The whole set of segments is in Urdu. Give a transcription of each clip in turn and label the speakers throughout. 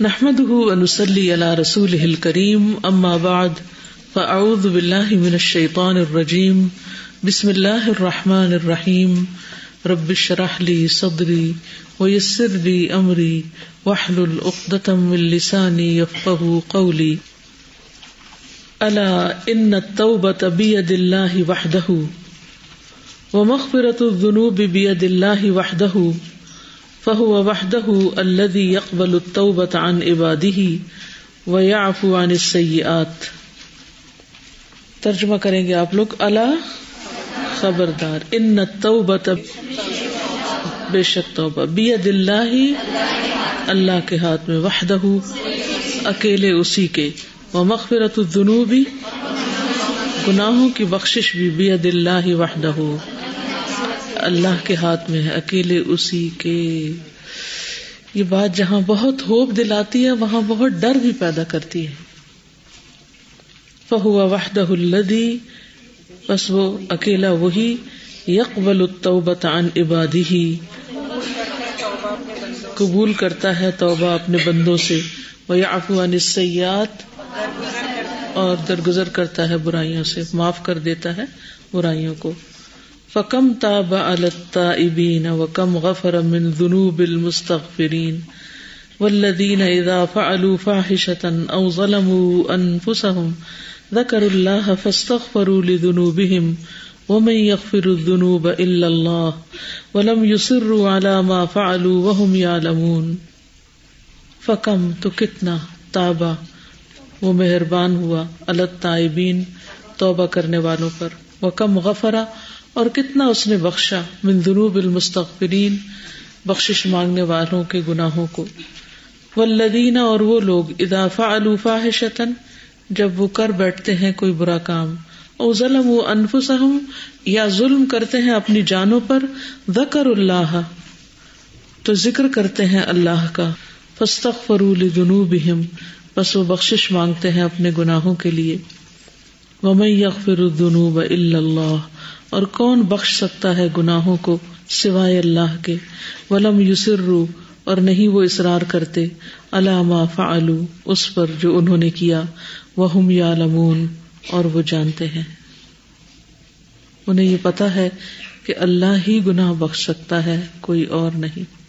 Speaker 1: نحمد ونسلی علی رسول کریم اما بعد فاعوذ باللہ من الشیطان الرجیم بسم اللہ الرحمن الرحیم رب شرح لی صدری ویسر لی امری وحلل اقدتم من لسانی یفقہ قولی الا ان التوبة بید اللہ وحدہ ومغفرة الذنوب بید اللہ وحدہ فہو وحدہ فهو وحده الذي يقبل التوبة عن عباده ويعفو عن السيئات۔ ترجمہ کریں گے آپ لوگ اللہ خبردار۔ ان التوبة بے شک توبہ۔ بید اللہ اللہ کے ہاتھ میں وحدہ اکیلے اسی کے۔ ومغفرة الذنوب، گناہوں کی بخشش بھی بید اللہ وحدہ اللہ کے ہاتھ میں ہے، اکیلے اسی کے۔ یہ بات جہاں بہت ہوپ دلاتی ہے، وہاں بہت ڈر بھی پیدا کرتی ہے۔ فہو وحدہ الدی بس وہ اکیلا وہی، یقبل التوبت عن عبادی ہی قبول کرتا ہے توبہ اپنے بندوں سے۔ وہ یعفو عن اور درگزر کرتا ہے برائیوں سے، معاف کر دیتا ہے برائیوں کو۔ فکم تاب التائبین وکم غفر من ذنوب المستغفرین والذین اذا فعلوا فاحشة او ظلموا انفسهم ذکروا الله فاستغفروا لذنوبهم ومن يغفر الذنوب الا الله ولم يصروا على ما فعلوا وهم يعلمون فکم تو کتنا تابا وہ مہربان ہوا التائبین توبہ کرنے والوں پر وکم غفرہ اور کتنا اس نے بخشا من ذنوب المستغفرین بخشش مانگنے والوں کے گناہوں کو۔ والذین اور وہ لوگ، اذا فعلوا فاحشتا جب وہ کر بیٹھتے ہیں کوئی برا کام۔ او ظلم انفسهم یا ظلم کرتے ہیں اپنی جانوں پر ذکر اللہ تو ذکر کرتے ہیں اللہ کا۔ فاستغفروا لذنوبهم، بس وہ بخشش مانگتے ہیں اپنے گناہوں کے لیے۔ ومن یغفر الذنوب الا اللہ اور کون بخش سکتا ہے گناہوں کو سوائے اللہ کے؟ ولم یوسر اور نہیں وہ اصرار کرتے علامہ فعلو اس پر جو انہوں نے کیا وہ یا لمون اور وہ جانتے ہیں۔ انہیں یہ پتا ہے کہ اللہ ہی گناہ بخش سکتا ہے، کوئی اور نہیں۔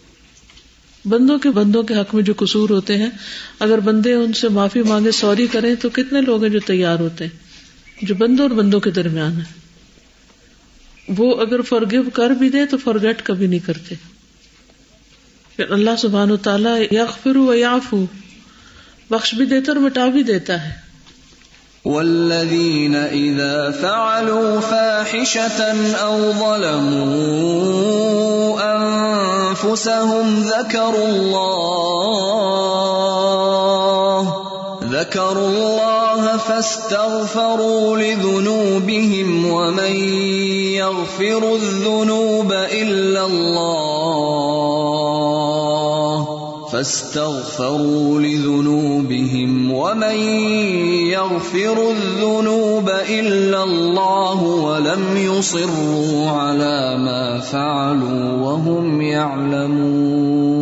Speaker 1: بندوں کے بندوں کے حق میں جو قصور ہوتے ہیں، اگر بندے ان سے معافی مانگے، سوری کریں، تو کتنے لوگ ہیں جو تیار ہوتے ہیں؟ جو بندوں اور بندوں کے درمیان ہے۔ وہ اگر فرگیو کر بھی دے تو فرگیٹ کبھی نہیں کرتے۔ پھر اللہ سبحان و تعالیٰ یغفر و یعفو، بخش بھی دیتا اور مٹا بھی دیتا ہے۔
Speaker 2: والذین اذا فعلوا فاحشة او ظلموا انفسهم ذکروا اللہ ذكروا الله فاستغفروا لذنوبهم ومن يغفر الذنوب إلا الله فاستغفروا لذنوبهم ومن يغفر الذنوب إلا الله ولم يصروا على ما فعلوا وهم يعلمون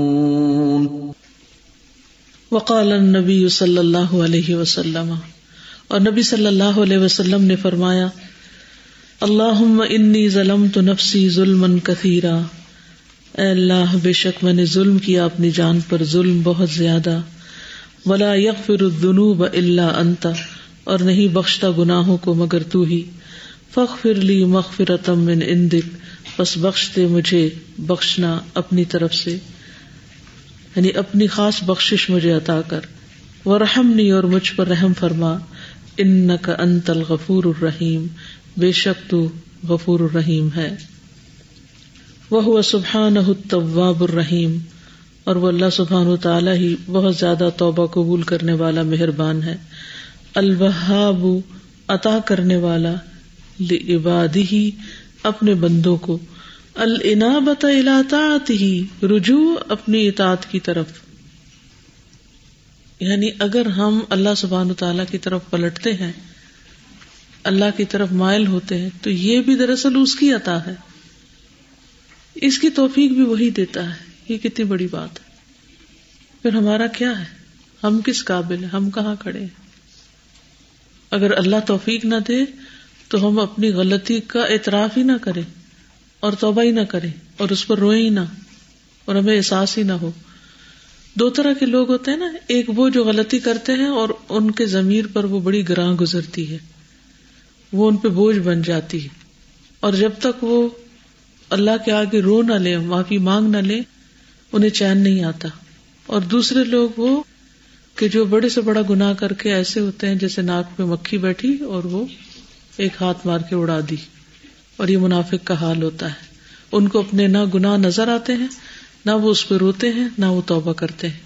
Speaker 1: وقال النبی صلی اللہ علیہ وسلم۔ اور نبی صلی اللہ علیہ وسلم نے فرمایا اللہ انی ظلم تو نفسی ظلم کثیرا۔ اے اللہ، بے شک میں نے ظلم کیا، اپنی جان پر ظلم بہت زیادہ۔ ولا یغفر الذنوب الا انت۔ اور نہیں بخشتا گناہوں کو مگر تو ہی۔ فخر لی مغفرتم من عندک۔ بس بخش دے مجھے بخشنا اپنی طرف سے۔ یعنی اپنی خاص بخش مجھے عطا کر۔ وہ رحم نہیں اور مجھ پر رحم فرما۔ ان کا انت الغفور الرحیم بے شک تو غفور الرحیم ہے۔ وہ سبحان الطواب الرحیم اور وہ اللہ سبحان تعالیٰ ہی بہت زیادہ توبہ قبول کرنے والا مہربان ہے۔ البہاب عطا کرنے والا عبادی ہی اپنے بندوں کو۔ العنابت الاطاعت ہی رجوع اپنی اطاعت کی طرف۔ یعنی اگر ہم اللہ سبحان تعالی کی طرف پلٹتے ہیں، اللہ کی طرف مائل ہوتے ہیں، تو یہ بھی دراصل اس کی عطا ہے۔ اس کی توفیق بھی وہی دیتا ہے۔ یہ کتنی بڑی بات ہے۔ پھر ہمارا کیا ہے؟ ہم کس قابل ہیں؟ ہم کہاں کھڑے ہیں؟ اگر اللہ توفیق نہ دے، تو ہم اپنی غلطی کا اعتراف ہی نہ کریں۔ اور توبہ ہی نہ کریں اور اس پر روئیں ہی نہ اور ہمیں احساس ہی نہ ہو۔ دو طرح کے لوگ ہوتے ہیں نا، ایک وہ جو غلطی کرتے ہیں اور ان کے ضمیر پر وہ بڑی گراں گزرتی ہے۔ وہ ان پہ بوجھ بن جاتی ہے۔ اور جب تک وہ اللہ کے آگے رو نہ لے معافی مانگ نہ لے انہیں چین نہیں آتا۔ اور دوسرے لوگ وہ کہ جو بڑے سے بڑا گنا کر کے ایسے ہوتے ہیں جیسے ناک میں مکھی بیٹھی اور وہ ایک ہاتھ مار کے اڑا دی۔ اور یہ منافق کا حال ہوتا ہے۔ ان کو اپنے نہ گنا نظر آتے ہیں، نہ وہ اس پہ روتے ہیں، نہ وہ توبہ کرتے ہیں۔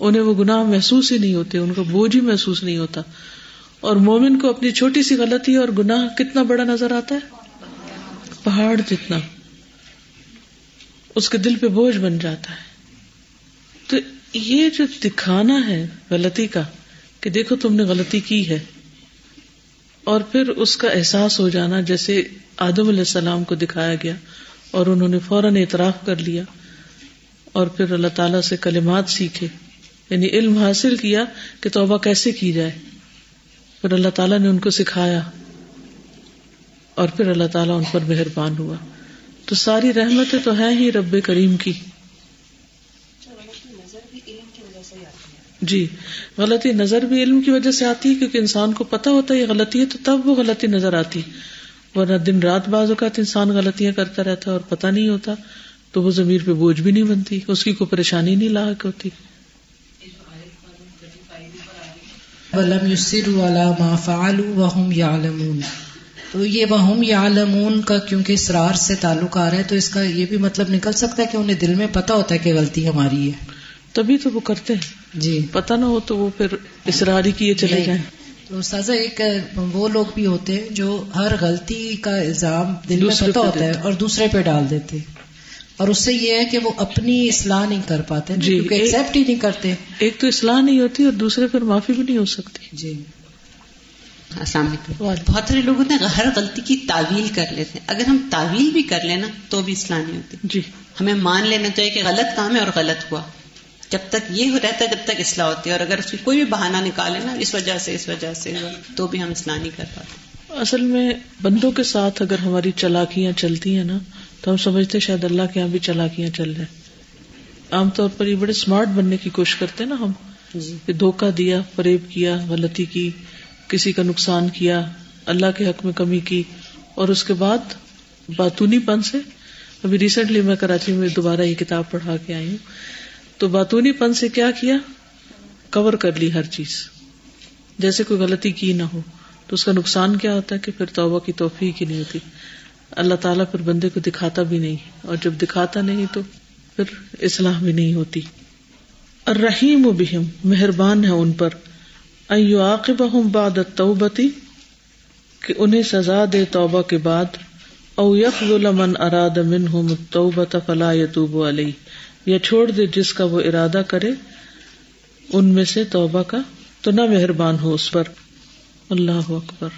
Speaker 1: انہیں وہ گناہ محسوس ہی نہیں ہوتے، ان کو بوجھ ہی محسوس نہیں ہوتا۔ اور مومن کو اپنی چھوٹی سی غلطی اور گناہ کتنا بڑا نظر آتا ہے؟ پہاڑ جتنا۔ اس کے دل پہ بوجھ بن جاتا ہے۔ تو یہ جو دکھانا ہے غلطی کا کہ دیکھو تم نے غلطی کی ہے، اور پھر اس کا احساس ہو جانا جیسے آدم علیہ السلام کو دکھایا گیا اور انہوں نے فوراً اعتراف کر لیا اور پھر اللہ تعالی سے کلمات سیکھے یعنی علم حاصل کیا کہ توبہ کیسے کی جائے۔ پھر اللہ تعالیٰ نے ان کو سکھایا اور پھر اللہ تعالیٰ ان پر مہربان ہوا۔ تو ساری رحمتیں تو ہیں ہی رب کریم کی۔ جی غلطی نظر بھی علم کی وجہ سے آتی ہے، کیونکہ انسان کو پتا ہوتا ہے یہ غلطی ہے تو تب وہ غلطی نظر آتی۔ ورنہ دن رات بعض اوقات انسان غلطیاں کرتا رہتا ہے اور پتا نہیں ہوتا تو وہ زمیر پہ بوجھ بھی نہیں بنتی اس کی کوئی پریشانی نہیں لاحق ہوتی۔
Speaker 3: تو یہ وہم یعلمون کا کیونکہ اسرار سے تعلق آ رہا ہے تو اس کا یہ بھی مطلب نکل سکتا ہے کہ انہیں دل میں پتا ہوتا ہے کہ غلطی ہماری ہے۔
Speaker 1: تبھی تو وہ کرتے ہیں۔ جی۔ پتا نہ ہو تو وہ پھر اسراری کیے چلے جائیں۔
Speaker 3: سزا ایک وہ لوگ بھی ہوتے ہیں جو ہر غلطی کا الزام دل میں پتا ہوتا ہے اور دوسرے پہ ڈال دیتے اور اس سے یہ ہے کہ وہ اپنی اصلاح نہیں کر پاتے جی ایکسپٹ ہی نہیں کرتے۔
Speaker 1: ایک تو اصلاح نہیں ہوتی اور دوسرے پھر معافی بھی نہیں ہو سکتی۔
Speaker 3: جی۔
Speaker 4: السلام علیکم۔ بہت سارے لوگ ہوتے ہیں ہر غلطی کی تعویل کر لیتے ہیں۔ اگر ہم تعویل بھی کر لینا تو بھی اصلاح نہیں ہوتی۔
Speaker 1: جی۔
Speaker 4: ہمیں مان لینا چاہیے کہ غلط کام ہے اور غلط ہوا۔ جب تک یہ رہتا ہے جب تک اصلاح ہوتی ہے اور اگر اس کی کوئی بھی بہانہ نکالے نا اس وجہ سے اس وجہ سے تو بھی ہم اصلاح نہیں کر پاتے۔
Speaker 1: اصل میں بندوں کے ساتھ اگر ہماری چلاکیاں چلتی ہیں نا تو ہم سمجھتے شاید اللہ کے یہاں بھی چلاکیاں چل رہے عام طور پر یہ بڑے اسمارٹ بننے کی کوشش کرتے نا ہم۔ جی۔ دھوکہ دیا فریب کیا غلطی کی کسی کا نقصان کیا اللہ کے حق میں کمی کی۔ اور اس کے بعد باتونی پن سے ابھی ریسنٹلی میں کراچی میں دوبارہ یہ کتاب پڑھا کے آئی ہوں۔ تو باتونی پن سے کیا کیا؟ کور کر لی ہر چیز۔ جیسے کوئی غلطی کی نہ ہو، تو اس کا نقصان کیا ہوتا ہے کہ پھر توبہ کی توفیق ہی نہیں ہوتی۔ اللہ تعالیٰ پھر بندے کو دکھاتا بھی نہیں۔ اور جب دکھاتا نہیں تو پھر اصلاح بھی نہیں ہوتی۔ اور رحیم و بہم، مہربان ہے ان پر۔ بعد توبتی کہ انہیں سزا دے توبہ کے بعد۔ او من اراد فلا یتوب علیہ۔ یا چھوڑ دے جس کا وہ ارادہ کرے، ان میں سے توبہ کا تو نہ مہربان ہو اس پر۔ اللہ اکبر۔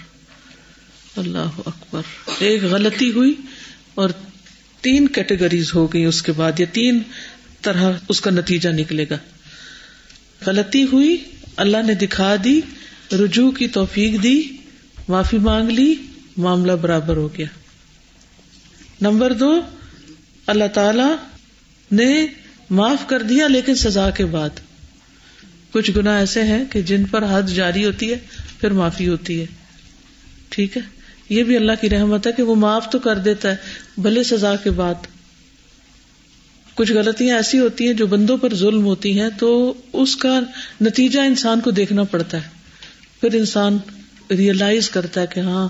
Speaker 1: اللہ اکبر۔ ایک غلطی ہوئی اور تین کیٹیگریز ہو گئی اس کے بعد، یا تین طرح اس کا نتیجہ نکلے گا۔ غلطی ہوئی، اللہ نے دکھا دی، رجوع کی توفیق دی، معافی مانگ لی، معاملہ برابر ہو گیا۔ نمبر دو، اللہ تعالی نے معاف کر دیا لیکن سزا کے بعد۔ کچھ گنا ایسے ہیں کہ جن پر حد جاری ہوتی ہے، پھر معافی ہوتی ہے۔ ٹھیک ہے؟ یہ بھی اللہ کی رحمت ہے کہ وہ معاف تو کر دیتا ہے، بھلے سزا کے بعد۔ کچھ غلطیاں ایسی ہوتی ہیں جو بندوں پر ظلم ہوتی ہیں تو اس کا نتیجہ انسان کو دیکھنا پڑتا ہے۔ پھر انسان ریئلائز کرتا ہے کہ ہاں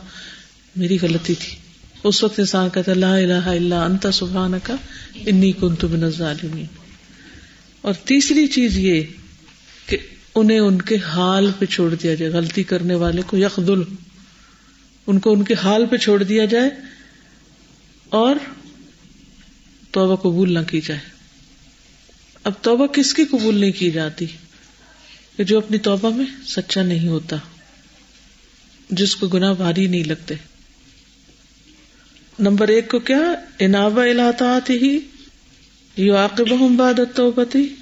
Speaker 1: میری غلطی تھی۔ اس وقت انسان کہتا ہے، لا الہ الا انت سبحان کا انی کنت من الظالمین۔ اور تیسری چیز یہ کہ انہیں ان کے حال پہ چھوڑ دیا جائے، غلطی کرنے والے کو یخدل، ان کو ان کے حال پہ چھوڑ دیا جائے اور توبہ قبول نہ کی جائے۔ اب توبہ کس کی قبول نہیں کی جاتی؟ کہ جو اپنی توبہ میں سچا نہیں ہوتا، جس کو گنا بھاری نہیں لگتے۔ نمبر ایک کو کیا؟ انابا الحاط ہی یو عاقب باد توبتی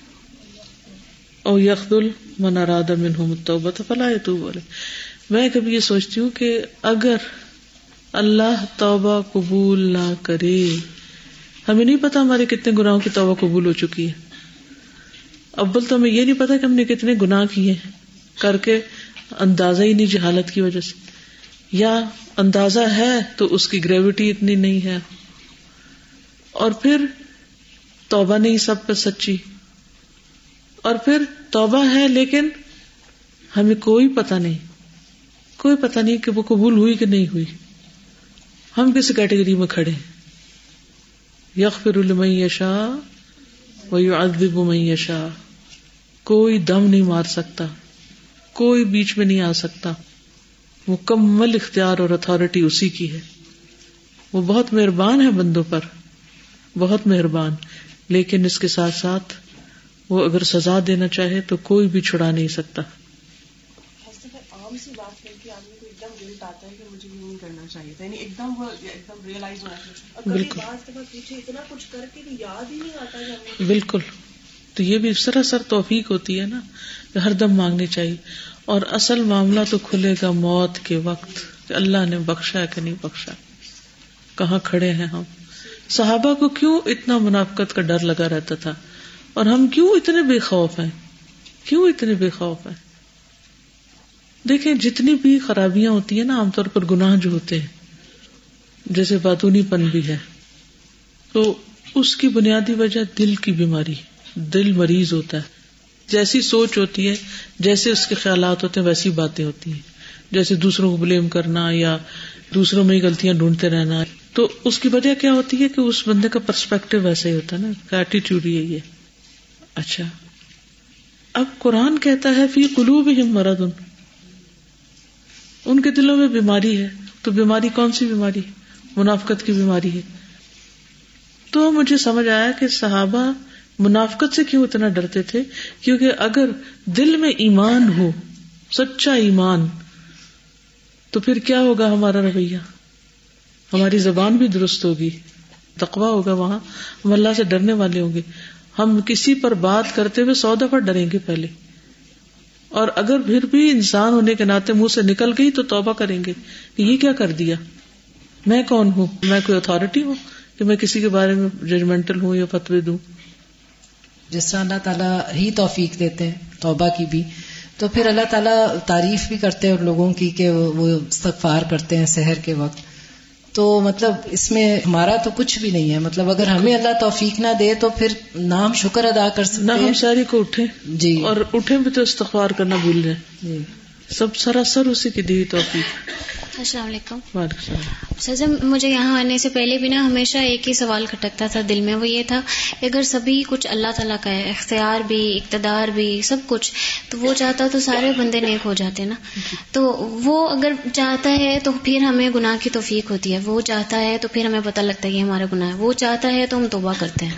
Speaker 1: او یخد المن اراد منہم التوبہ فلا یتوب علیہ۔ میں کبھی یہ سوچتی ہوں کہ اگر اللہ توبہ قبول نہ کرے، ہمیں نہیں پتا ہمارے کتنے گناہوں کی توبہ قبول ہو چکی ہے۔ ابل تو ہمیں یہ نہیں پتا کہ ہم نے کتنے گناہ کیے کر کے اندازہ ہی نہیں جہالت کی وجہ سے۔ یا اندازہ ہے تو اس کی گریوٹی اتنی نہیں ہے۔ اور پھر توبہ نہیں، سب پہ سچی۔ اور پھر توبہ ہے لیکن ہمیں کوئی پتا نہیں۔ کوئی پتا نہیں کہ وہ قبول ہوئی کہ نہیں ہوئی۔ ہم کس کیٹیگری میں کھڑے یق فر یشا وہ ادب یشا کوئی دم نہیں مار سکتا، کوئی بیچ میں نہیں آ سکتا۔ مکمل اختیار اور اتارٹی اسی کی ہے۔ وہ بہت مہربان ہے بندوں پر، بہت مہربان۔ لیکن اس کے ساتھ ساتھ وہ اگر سزا دینا چاہے تو کوئی بھی چھڑا نہیں سکتا۔ بالکل۔ تو یہ بھی سراسر توفیق ہوتی ہے نا ہر دم مانگنی چاہیے۔ اور اصل معاملہ تو کھلے گا موت کے وقت۔ کہ اللہ نے بخشا کہ نہیں بخشا۔ کہاں کھڑے ہیں ہم؟ صحابہ کو کیوں اتنا منافقت کا ڈر لگا رہتا تھا؟ اور ہم کیوں اتنے بے خوف ہیں؟ کیوں اتنے بے خوف ہیں؟ دیکھیں، جتنی بھی خرابیاں ہوتی ہیں نا، عام طور پر گناہ جو ہوتے ہیں، جیسے باتونی پن بھی ہے، تو اس کی بنیادی وجہ دل کی بیماری دل مریض ہوتا ہے۔ جیسی سوچ ہوتی ہے، جیسے اس کے خیالات ہوتے ہیں، ویسی باتیں ہوتی ہیں۔ جیسے دوسروں کو بلیم کرنا یا دوسروں میں ہی غلطیاں ڈھونڈتے رہنا۔ تو اس کی وجہ کیا ہوتی ہے کہ اس بندے کا پرسپیکٹو ویسا ہی ہوتا ہے نا؟ ایٹیٹیوڈ ہی ہے۔ یہ اچھا۔ اب قرآن کہتا ہے، فی قلوب ہم مرد ان ان کے دلوں میں بیماری ہے۔ تو بیماری کون سی بیماری منافقت کی بیماری ہے۔ تو مجھے سمجھ آیا کہ صحابہ منافقت سے کیوں اتنا ڈرتے تھے؟ کیونکہ اگر دل میں ایمان ہو، سچا ایمان، تو پھر کیا ہوگا ہمارا رویہ؟ ہماری زبان بھی درست ہوگی تقوا ہوگا وہاں، ہم اللہ سے ڈرنے والے ہوں گے۔ ہم کسی پر بات کرتے ہوئے سو دفعہ ڈریں گے پہلے۔ اور اگر پھر بھی انسان ہونے کے ناطے منہ سے نکل گئی تو توبہ کریں گے کہ یہ کیا کر دیا؟ میں کون ہوں؟ میں کوئی اتارٹی ہوں کہ میں کسی کے بارے میں ججمنٹل ہوں یا فتوی دوں؟
Speaker 3: جس طرح اللہ تعالیٰ ہی توفیق دیتے ہیں، توبہ کی بھی، تو پھر اللہ تعالیٰ تعریف بھی کرتے ہیں لوگوں کی کہ وہ استغفار کرتے ہیں سحر کے وقت۔ تو مطلب اس میں ہمارا تو کچھ بھی نہیں ہے۔ مطلب اگر ہمیں اللہ توفیق نہ دے تو پھر نام شکر ادا کر سکتے
Speaker 1: نہ ہم ساری کو اٹھے جی۔ اور اٹھے بھی تو استغفار کرنا بھول جائے جی۔ سب سراسر اسی کی دی توفیق۔
Speaker 5: السلام علیکم۔ سر مجھے یہاں آنے سے پہلے بھی نا ہمیشہ ایک ہی سوال کھٹکتا تھا دل میں وہ یہ تھا اگر سبھی کچھ اللہ تعالیٰ کا ہے اختیار بھی اقتدار بھی سب کچھ تو وہ چاہتا تو سارے بندے نیک ہو جاتے نا۔ تو وہ اگر چاہتا ہے تو پھر ہمیں گناہ کی توفیق ہوتی ہے۔ وہ چاہتا ہے تو پھر ہمیں پتہ لگتا ہے کہ ہمارا گناہ ہے۔ وہ چاہتا ہے تو ہم توبہ کرتے ہیں۔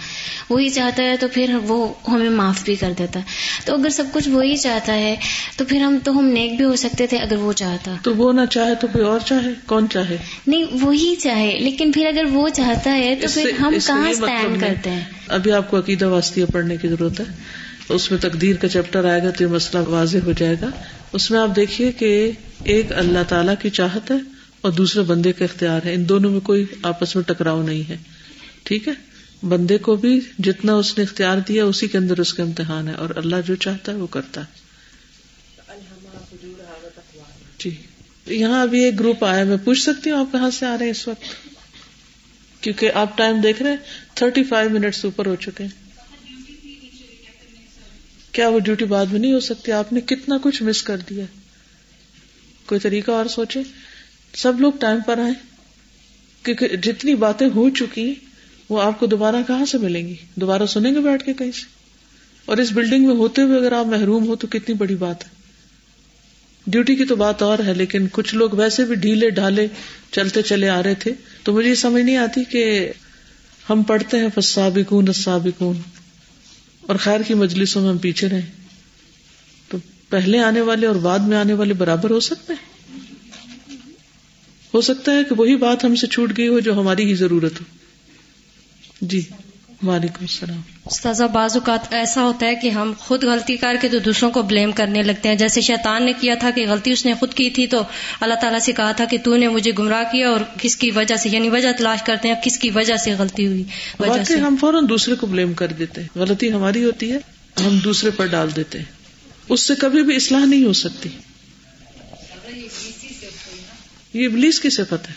Speaker 5: وہی چاہتا ہے تو پھر وہ ہمیں معاف بھی کر دیتا ہے۔ تو اگر سب کچھ وہی چاہتا ہے تو پھر ہم تو ہم نیک بھی ہو سکتے تھے اگر وہ چاہتا۔
Speaker 1: تو وہ نہ چاہے تو کوئی اور چاہے کون چاہے؟
Speaker 5: نہیں وہی چاہے لیکن پھر اگر وہ چاہتا ہے تو پھر ہم کہاں اسٹینڈ مطلب کرتے ہیں؟
Speaker 1: ابھی آپ کو عقیدہ واسطیہ پڑھنے کی ضرورت ہے۔ اس میں تقدیر کا چیپٹر آئے گا تو یہ مسئلہ واضح ہو جائے گا۔ اس میں آپ دیکھیے کہ ایک اللہ تعالی کی چاہت ہے اور دوسرے بندے کا اختیار ہے۔ ان دونوں میں کوئی آپس میں ٹکراؤ نہیں ہے۔ ٹھیک ہے؟ بندے کو بھی جتنا اس نے اختیار دیا اسی کے اندر اس کا امتحان ہے اور اللہ جو چاہتا ہے وہ کرتا ہے جی یہاں ابھی ایک گروپ آیا، میں پوچھ سکتی ہوں آپ کہاں سے آ رہے ہیں اس وقت؟ کیونکہ آپ ٹائم دیکھ رہے تھرٹی فائیو منٹ اوپر ہو چکے ہیں۔ کیا وہ ڈیوٹی بعد میں نہیں ہو سکتی؟ آپ نے کتنا کچھ مس کر دیا۔ کوئی طریقہ اور سوچے؟ سب لوگ ٹائم پر آئے۔ کیونکہ جتنی باتیں ہو چکی، وہ آپ کو دوبارہ کہاں سے ملیں گی؟ دوبارہ سنیں گے بیٹھ کے کہیں سے؟ اور اس بلڈنگ میں ہوتے ہوئے اگر آپ محروم ہو تو کتنی بڑی بات ہے۔ ڈیوٹی کی تو بات اور ہے، لیکن کچھ لوگ ویسے بھی ڈھیلے ڈھالے چلتے چلے آ رہے تھے۔ تو مجھے یہ سمجھ نہیں آتی کہ ہم پڑھتے ہیں فسابقون السابقون۔ اور خیر کی مجلسوں میں ہم پیچھے رہے تو پہلے آنے والے اور بعد میں آنے والے برابر ہو سکتے ہیں؟ ہو سکتا ہے کہ وہی بات ہم سے چھوٹ گئی ہو جو ہماری ہی ضرورت ہو۔ جی۔ وعلیکم السلام۔
Speaker 6: استاذہ بعض اوقات ایسا ہوتا ہے کہ ہم خود غلطی کر کے تو دوسروں کو بلیم کرنے لگتے ہیں۔ جیسے شیطان نے کیا تھا کہ غلطی اس نے خود کی تھی تو اللہ تعالیٰ سے کہا تھا کہ تو نے مجھے گمراہ کیا اور کس کی وجہ سے یعنی وجہ تلاش کرتے ہیں کس کی وجہ سے غلطی ہوئی
Speaker 1: وجہ سے۔ ہم فوراً دوسرے کو بلیم کر دیتے ہیں۔ غلطی ہماری ہوتی ہے ہم دوسرے پر ڈال دیتے ہیں۔ اس سے کبھی بھی اصلاح نہیں ہو سکتی۔ یہ ابلیس کی صفت ہے۔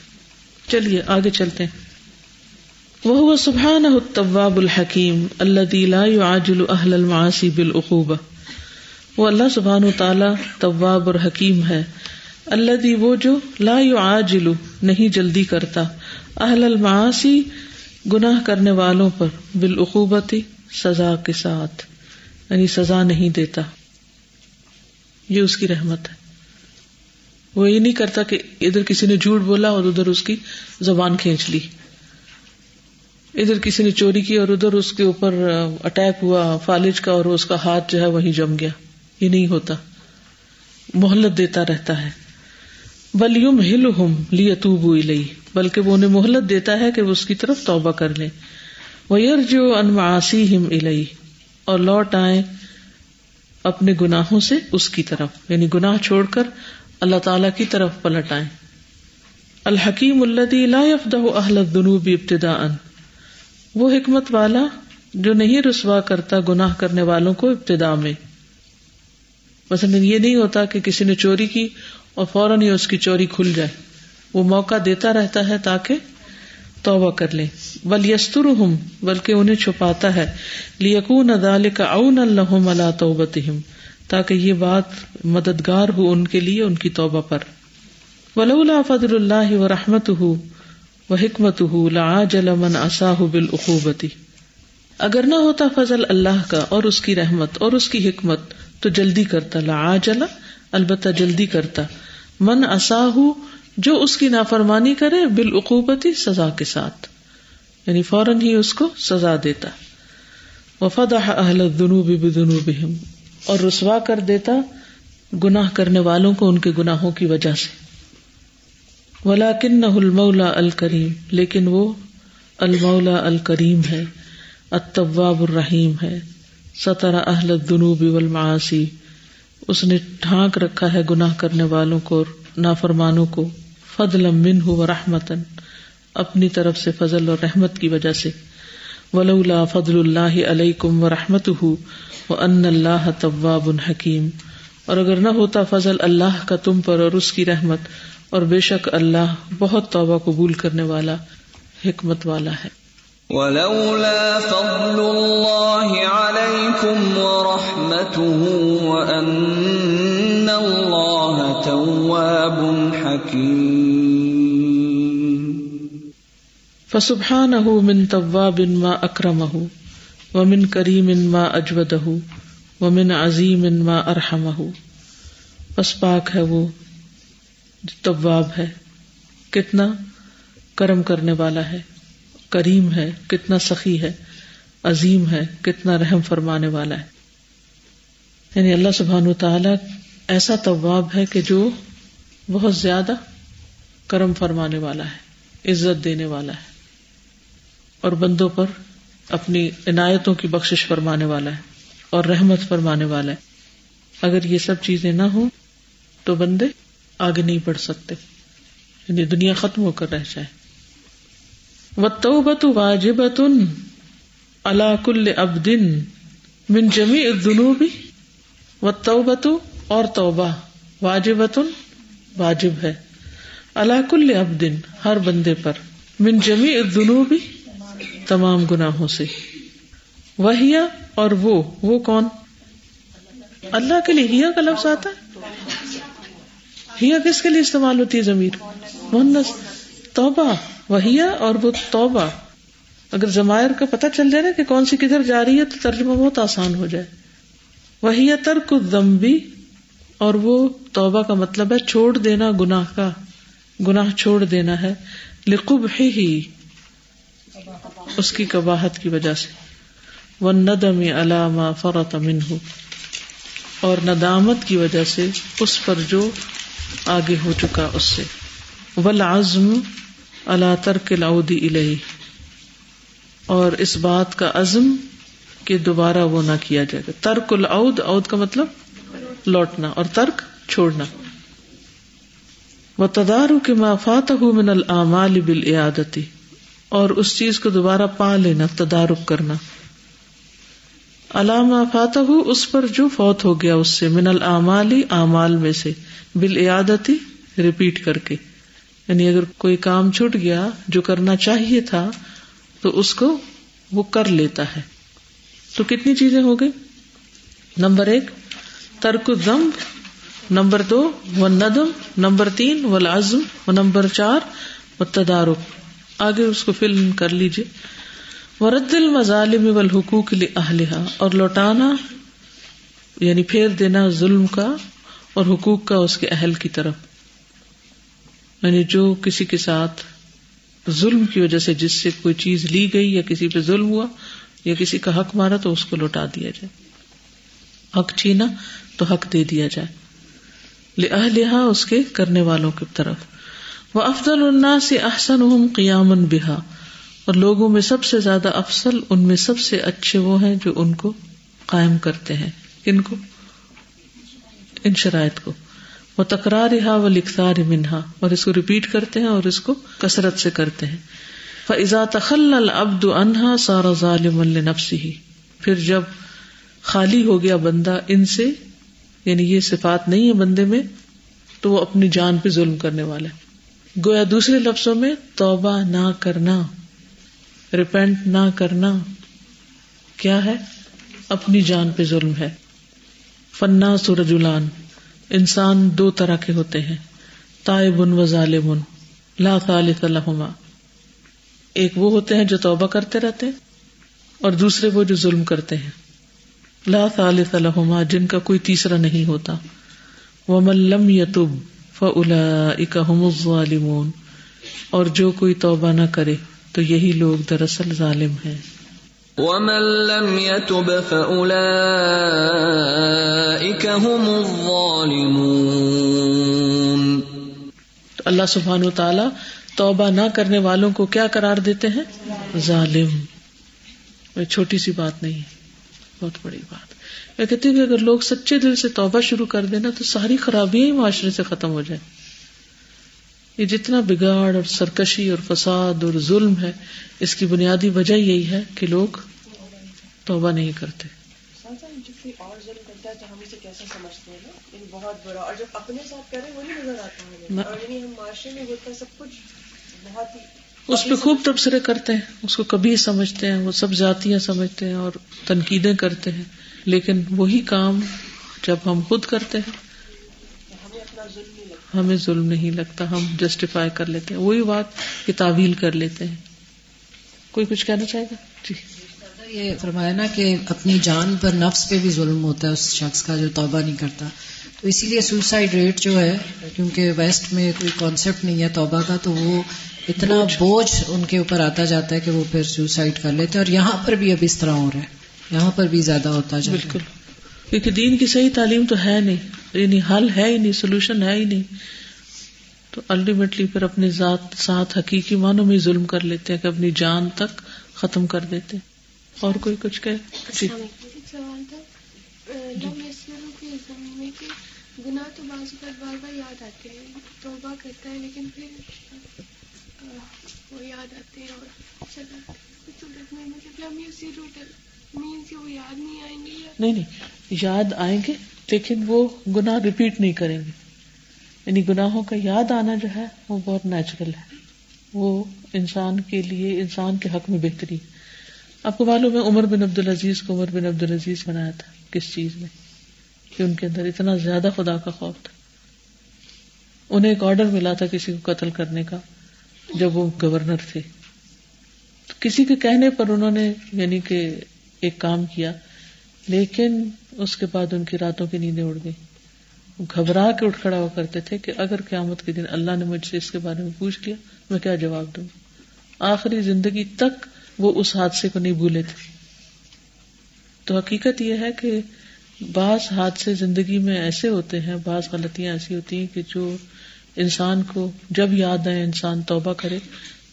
Speaker 1: چلیے آگے چلتے ہیں۔ وہ سبحان الطواب الحکیم اللہ لا يعاجل اہل المعاصی بالعقوبہ۔ وہ اللہ سبحان تعالی طواب اور حکیم ہے۔ اللہ دی وہ جو لا يعاجل نہیں جلدی کرتا۔ اہل المعاصی گناہ کرنے والوں پر بالعقوبتی سزا کے ساتھ۔ یعنی سزا نہیں دیتا۔ یہ اس کی رحمت ہے۔ وہ یہ نہیں کرتا کہ ادھر کسی نے جھوٹ بولا اور ادھر اس کی زبان کھینچ لی۔ ادھر کسی نے چوری کی اور ادھر اس کے اوپر اٹیک ہوا فالج کا اور اس کا ہاتھ جو ہے وہیں جم گیا۔ یہ نہیں ہوتا۔ محلت دیتا رہتا ہے۔ بلیم ہل ہم لی لئی بلکہ وہ انہیں محلت دیتا ہے کہ وہ اس کی طرف توبہ کر لیں۔ وہ جو انماسی ہم الئی اور لوٹ آئے اپنے گناہوں سے اس کی طرف۔ یعنی گناہ چھوڑ کر اللہ تعالی کی طرف پلٹ آئے الحکیم اللہ لا يفدح اہل الذنوب ابتدا وہ حکمت والا جو نہیں رسوا کرتا گناہ کرنے والوں کو ابتدا میں۔ مثلا یہ نہیں ہوتا کہ کسی نے چوری کی اور فوراً ہی اس کی چوری کھل جائے۔ وہ موقع دیتا رہتا ہے تاکہ توبہ کر لیں بل یستر ہوں بلکہ انہیں چھپاتا ہے۔ لیکون ادال کا اون اللہ اللہ توبت تاکہ یہ بات مددگار ہو ان کے لیے، ان کی توبہ پر۔ ولولا فضل اللہ و رحمت ہُو وہ حکمت جل من اصاح بالعقوبتی اگر نہ ہوتا فضل اللہ کا اور اس کی رحمت اور اس کی حکمت، تو جلدی کرتا، لا جلا البتہ جلدی کرتا۔ من اصاہ جو اس کی نافرمانی کرے بالعقوبتی سزا کے ساتھ۔ یعنی فوراً ہی اس کو سزا دیتا۔ وفد اہل دنوب بدنوب اور رسوا کر دیتا گناہ کرنے والوں کو ان کے گناہوں کی وجہ سے۔ ولاکن المولا الکریم، لیکن وہ المولا الکریم ہے الطواب الرحیم ہے سطر اہل الدنوب والمعاصی۔ اس نے ڈھانک رکھا ہے گناہ کرنے والوں کو نافرمانوں کو فضل من ہو رحمتن اپنی طرف سے فضل اور رحمت کی وجہ سے۔ ولولا فضل اللہ علیہ کم و رحمت ہُو و ان اللہ طواب الحکیم اور اگر نہ ہوتا فضل اللہ کا تم پر اور اس کی رحمت اور بے شک اللہ بہت توبہ قبول کرنے والا حکمت والا ہے۔
Speaker 2: ولولا فضل الله عليكم ورحمته وأن الله تواب حكيم
Speaker 1: فسبحانه من تواب ما أكرمه ومن كريم ما أجوده ومن عظيم ما أرحمه پس پاک ہے وہ طواب ہے۔ کتنا کرم کرنے والا ہے۔ کریم ہے، کتنا سخی ہے۔ عظیم ہے، کتنا رحم فرمانے والا ہے۔ یعنی اللہ سبحان و تعالی ایسا طواب ہے کہ جو بہت زیادہ کرم فرمانے والا ہے، عزت دینے والا ہے۔ اور بندوں پر اپنی عنایتوں کی بخش فرمانے والا ہے اور رحمت فرمانے والا ہے۔ اگر یہ سب چیزیں نہ ہوں تو بندے آگے نہیں بڑھ سکتے۔ یعنی دنیا ختم ہو کر رہ جائے۔ و تو واجب تن اللہ کل اب دن من جمی جنوبی و تو اور توبہ۔ واجب تن واجب ہے۔ اللہ کل اب دن ہر بندے پر۔ من جمی جنوبی تمام گناہوں سے۔ وہی اور وہ وہ کون؟ اللہ کے لیے ہیا کا لفظ آتا ہے۔ ہیا کس کے لیے استعمال ہوتی ہے ضمیر؟ مونس توبہ، وہیا اور وہ توبہ. اگر زمائر کا پتہ چل جائے نا کہ کون سی کدھر جا رہی ہے تو ترجمہ بہت آسان ہو جائے. وہی ترک دمبی اور وہ توبہ کا مطلب ہے چھوڑ دینا گناہ کا. گناہ چھوڑ دینا ہے. لقب ہی اس کی کباہت کی وجہ سے. وہ ندم علامہ فرت امن ہو اور ندامت کی وجہ سے اس پر جو آگے ہو چکا اس سے۔ ولازم اللہ ترک لاؤدی الہی اور اس بات کا عزم کہ دوبارہ وہ نہ کیا جائے گا۔ ترک العود، عود کا مطلب لوٹنا اور ترک چھوڑنا۔ وہ تدارو کے مافات من العمال بالعیادتی اور اس چیز کو دوبارہ پا لینا، تدارک کرنا۔ علامہ فاتح اس پر جو فوت ہو گیا اس سے، من العمالی اعمال میں سے۔ بالعیادتی ریپیٹ کر کے۔ یعنی اگر کوئی کام چھٹ گیا جو کرنا چاہیے تھا، تو اس کو وہ کر لیتا ہے۔ تو کتنی چیزیں ہو گئی نمبر ایک، ترک دم نمبر دو و ندم نمبر تین و لازم و نمبر چار و تدارک آگے اس کو فلم کر لیجیے ورد المظالم والحقوق لأہلہا۔ اور لوٹانا یعنی پھیر دینا ظلم کا اور حقوق کا اس کے اہل کی طرف۔ یعنی جو کسی کے ساتھ ظلم کی وجہ سے جس سے کوئی چیز لی گئی یا کسی پہ ظلم ہوا یا کسی کا حق مارا تو اس کو لوٹا دیا جائے۔ حق چھینا تو حق دے دیا جائے۔ لہا اس کے کرنے والوں کی طرف۔ وہ افضل النا سے احسن قیام بحا اور لوگوں میں سب سے زیادہ افسل ان میں سب سے اچھے وہ ہیں جو ان کو قائم کرتے ہیں۔ کن کو؟ ان شرائط کو۔ وہ تکرار رہا و لکھتار منہا اور اس کو ریپیٹ کرتے ہیں اور اس کو کثرت سے کرتے ہیں۔ فضا تخل العبد انہا سارا ظالم نفسی پھر جب خالی ہو گیا بندہ ان سے یعنی یہ صفات نہیں ہے بندے میں، تو وہ اپنی جان پہ ظلم کرنے والا ہے۔ گویا دوسرے لفظوں میں توبہ نہ کرنا ریپینٹ نہ کرنا، کیا ہے؟ اپنی جان پہ ظلم ہے۔ فنا سورجولان انسان دو طرح کے ہوتے ہیں تائے بن و ظالم لا ثالث لہما ایک وہ ہوتے ہیں جو توبہ کرتے رہتے ہیں، اور دوسرے وہ جو ظلم کرتے ہیں۔ لا ثالث لہما جن کا کوئی تیسرا نہیں ہوتا۔ ومن لم یتب فاولئک هم الظالمون۔ اور جو کوئی توبہ نہ کرے، تو یہی لوگ دراصل ظالم ہیں۔
Speaker 2: ومن لم يتب فأولئك هم الظالمون
Speaker 1: تو اللہ سبحانہ و تعالی توبہ نہ کرنے والوں کو کیا قرار دیتے ہیں؟ ظالم۔ چھوٹی سی بات نہیں ہے، بہت بڑی بات۔ میں کہتی ہوں کہ اگر لوگ سچے دل سے توبہ شروع کر دینا تو ساری خرابیاں ہی معاشرے سے ختم ہو جائیں۔ یہ جتنا بگاڑ اور سرکشی اور فساد اور ظلم ہے اس کی بنیادی وجہ یہی ہے کہ لوگ توبہ نہیں کرتے۔ اس پہ خوب تبصرے کرتے ہیں اس کو کبھی سمجھتے ہیں وہ سب ذاتیاں سمجھتے ہیں اور تنقیدیں کرتے ہیں۔ لیکن وہی کام جب ہم خود کرتے ہیں۔ ہمیں ظلم نہیں لگتا ہم جسٹیفائی کر لیتے ہیں۔ وہی بات کہ تعویل کر لیتے ہیں۔ کوئی کچھ کہنا چاہے گا؟ جی۔
Speaker 3: یہ فرمایا نا کہ اپنی جان پر نفس پہ بھی ظلم ہوتا ہے اس شخص کا جو توبہ نہیں کرتا۔ تو اسی لیے سوسائڈ ریٹ جو ہے کیونکہ ویسٹ میں کوئی کانسیپٹ نہیں ہے توبہ کا تو وہ اتنا بوجھ۔ ان کے اوپر آتا جاتا ہے کہ وہ پھر سوسائڈ کر لیتے ہیں۔ اور یہاں پر بھی اب اس طرح ہو رہا ہے۔ یہاں پر بھی زیادہ ہوتا جائے
Speaker 1: بالکل۔ کیونکہ دین کی صحیح تعلیم تو ہے نہیں یعنی حل ہے ہی نہیں سولوشن ہے ہی نہیں۔ تو الٹیمیٹلی پھر اپنی ذات ساتھ حقیقی معنوں میں ظلم کر لیتے ہیں کہ اپنی جان تک ختم کر دیتے ہیں۔ اور کوئی کچھ کہ جی۔
Speaker 7: گنا تو بعض بار بار یاد آتے ہیں توبہ کرتا ہے لیکن پھر وہ یاد آتے ہیں اور چلا
Speaker 1: نہیں نہیں۔ یاد آئیں گے، لیکن وہ گنا ریپیٹ نہیں کریں گے۔ یعنی گناہوں کا یاد آنا جو ہے، وہ بہت نیچرل ہے۔ وہ انسان کے لیے، انسان کے حق میں بہتری آپ کو معلوم ہے، عمر بن عبد العزیز کو عمر بن عبد العزیز بنایا تھا، کس چیز میں؟ کہ ان کے اندر اتنا زیادہ خدا کا خوف تھا۔ انہیں ایک آرڈر ملا تھا کسی کو قتل کرنے کا، جب وہ گورنر تھے۔ کسی کے کہنے پر انہوں نے یعنی کہ ایک کام کیا، لیکن اس کے بعد ان کی راتوں کی نیندیں اڑ گئی گھبرا کے اٹھ کھڑا ہوا کرتے تھے کہ اگر قیامت کے دن اللہ نے مجھ سے اس کے بارے میں پوچھ لیا، میں کیا جواب دوں؟ آخری زندگی تک وہ اس حادثے کو نہیں بھولے تھے۔ تو حقیقت یہ ہے کہ بعض حادثے زندگی میں ایسے ہوتے ہیں، بعض غلطیاں ایسی ہوتی ہیں کہ جو انسان کو جب یاد آئے، انسان توبہ کرے،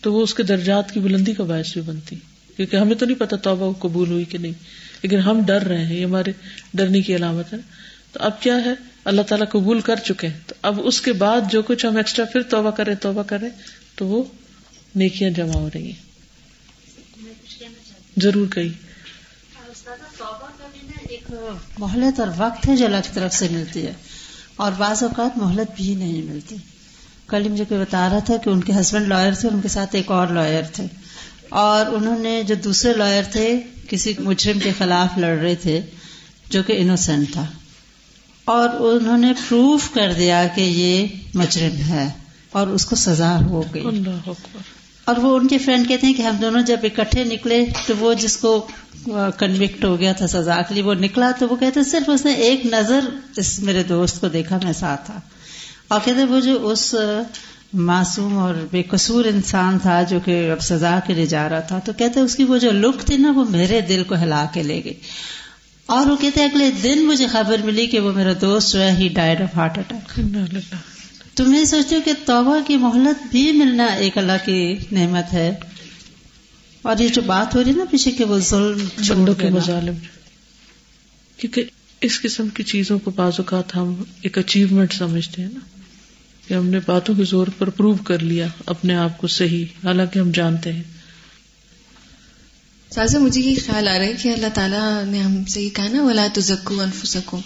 Speaker 1: تو وہ اس کے درجات کی بلندی کا باعث بھی بنتی۔ کیونکہ ہمیں تو نہیں پتا توبہ قبول ہوئی کہ نہیں۔ لیکن ہم ڈر رہے ہیں، یہ ہمارے ڈرنے کی علامت ہے۔ تو اب کیا ہے؟ اللہ تعالیٰ قبول کر چکے ہیں۔ تو اب اس کے بعد جو کچھ ہم ایکسٹرا پھر توبہ کریں توبہ کریں، تو وہ نیکیاں جمع ہو رہی ہیں۔ ضرور کہی
Speaker 8: ایک مہلت اور وقت ہے جو اللہ کی طرف سے ملتی ہے۔ اور بعض اوقات مہلت بھی نہیں ملتی۔ کل مجھے کوئی بتا رہا تھا کہ ان کے ہسبینڈ لائر تھے، ان کے ساتھ ایک اور لائر تھے۔ اور انہوں نے جو دوسرے لائر تھے کسی مجرم کے خلاف لڑ رہے تھے جو کہ انوسینٹ تھا۔ اور انہوں نے پروف کر دیا کہ یہ مجرم ہے اور اس کو سزا ہو گئی۔ اور وہ ان کے فرینڈ کہتے ہیں کہ ہم دونوں جب اکٹھے نکلے تو وہ جس کو کنوکٹ ہو گیا تھا سزا کے لیے وہ نکلا تو وہ کہتے صرف اس نے ایک نظر اس میرے دوست کو دیکھا میں ساتھ تھا۔ اور کہتے وہ جو اس معصوم اور بے قصور انسان تھا جو کہ اب سزا کے لیے جا رہا تھا تو کہتے اس کی وہ جو لک تھی نا وہ میرے دل کو ہلا کے لے گئی۔ اور وہ کہتے اگلے دن مجھے خبر ملی کہ وہ میرا دوست جو ہے he died of heart attack تو میں سوچتی ہوں کہ توبہ کی مہلت بھی ملنا ایک اللہ کی نعمت ہے۔ اور یہ جو بات ہو رہی ہے نا پیچھے کہ وہ ظلم
Speaker 1: کے مظالم۔ کیونکہ اس قسم کی چیزوں کو بعض اوقات ہم ایک اچیومنٹ سمجھتے ہیں نا۔ کہ ہم نے باتوں کے زور پر پروو کر لیا اپنے آپ کو صحیح، حالانکہ ہم جانتے ہیں۔
Speaker 7: سازا، مجھے یہ خیال آ رہا ہے کہ اللہ تعالیٰ نے ہم سے یہ کہا نا، ولا تو زکو انفسکو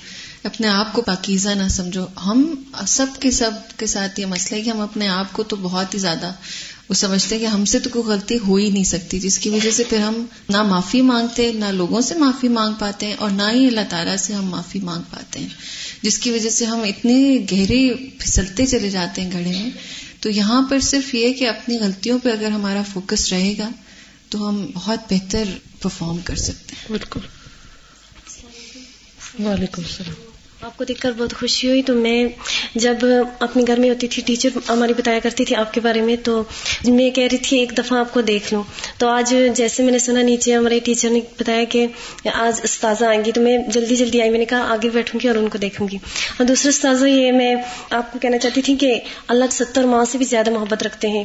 Speaker 7: اپنے آپ کو پاکیزہ نہ سمجھو۔ ہم سب کے سب کے ساتھ یہ مسئلہ ہے کہ ہم اپنے آپ کو تو بہت ہی زیادہ وہ سمجھتے ہیں کہ ہم سے تو کوئی غلطی ہو ہی نہیں سکتی، جس کی وجہ سے پھر ہم نہ معافی مانگتے ہیں نہ لوگوں سے معافی مانگ پاتے ہیں اور نہ ہی اللہ تعالیٰ سے ہم معافی مانگ پاتے ہیں، جس کی وجہ سے ہم اتنے گہرے پھسلتے چلے جاتے ہیں گھڑے میں۔ تو یہاں پر صرف یہ کہ اپنی غلطیوں پہ اگر ہمارا فوکس رہے گا تو ہم بہت بہتر پرفارم کر سکتے ہیں۔
Speaker 1: بالکل۔ وعلیکم السلام۔
Speaker 9: آپ کو دیکھ کر بہت خوشی ہوئی۔ تو میں جب اپنے گھر میں ہوتی تھی، ٹیچر ہماری بتایا کرتی تھی آپ کے بارے میں۔ تو میں کہہ رہی تھی، ایک دفعہ آپ کو دیکھ لوں۔ تو آج جیسے میں نے سنا، نیچے ہمارے ٹیچر نے بتایا کہ آج استاذہ آئیں گی۔ تو میں جلدی جلدی آئی۔ میں نے کہا، آگے بیٹھوں گی اور ان کو دیکھوں گی۔ اور دوسرا استاذہ یہ میں آپ کو کہنا چاہتی تھی کہ اللہ ستر ماہ سے بھی زیادہ محبت رکھتے ہیں۔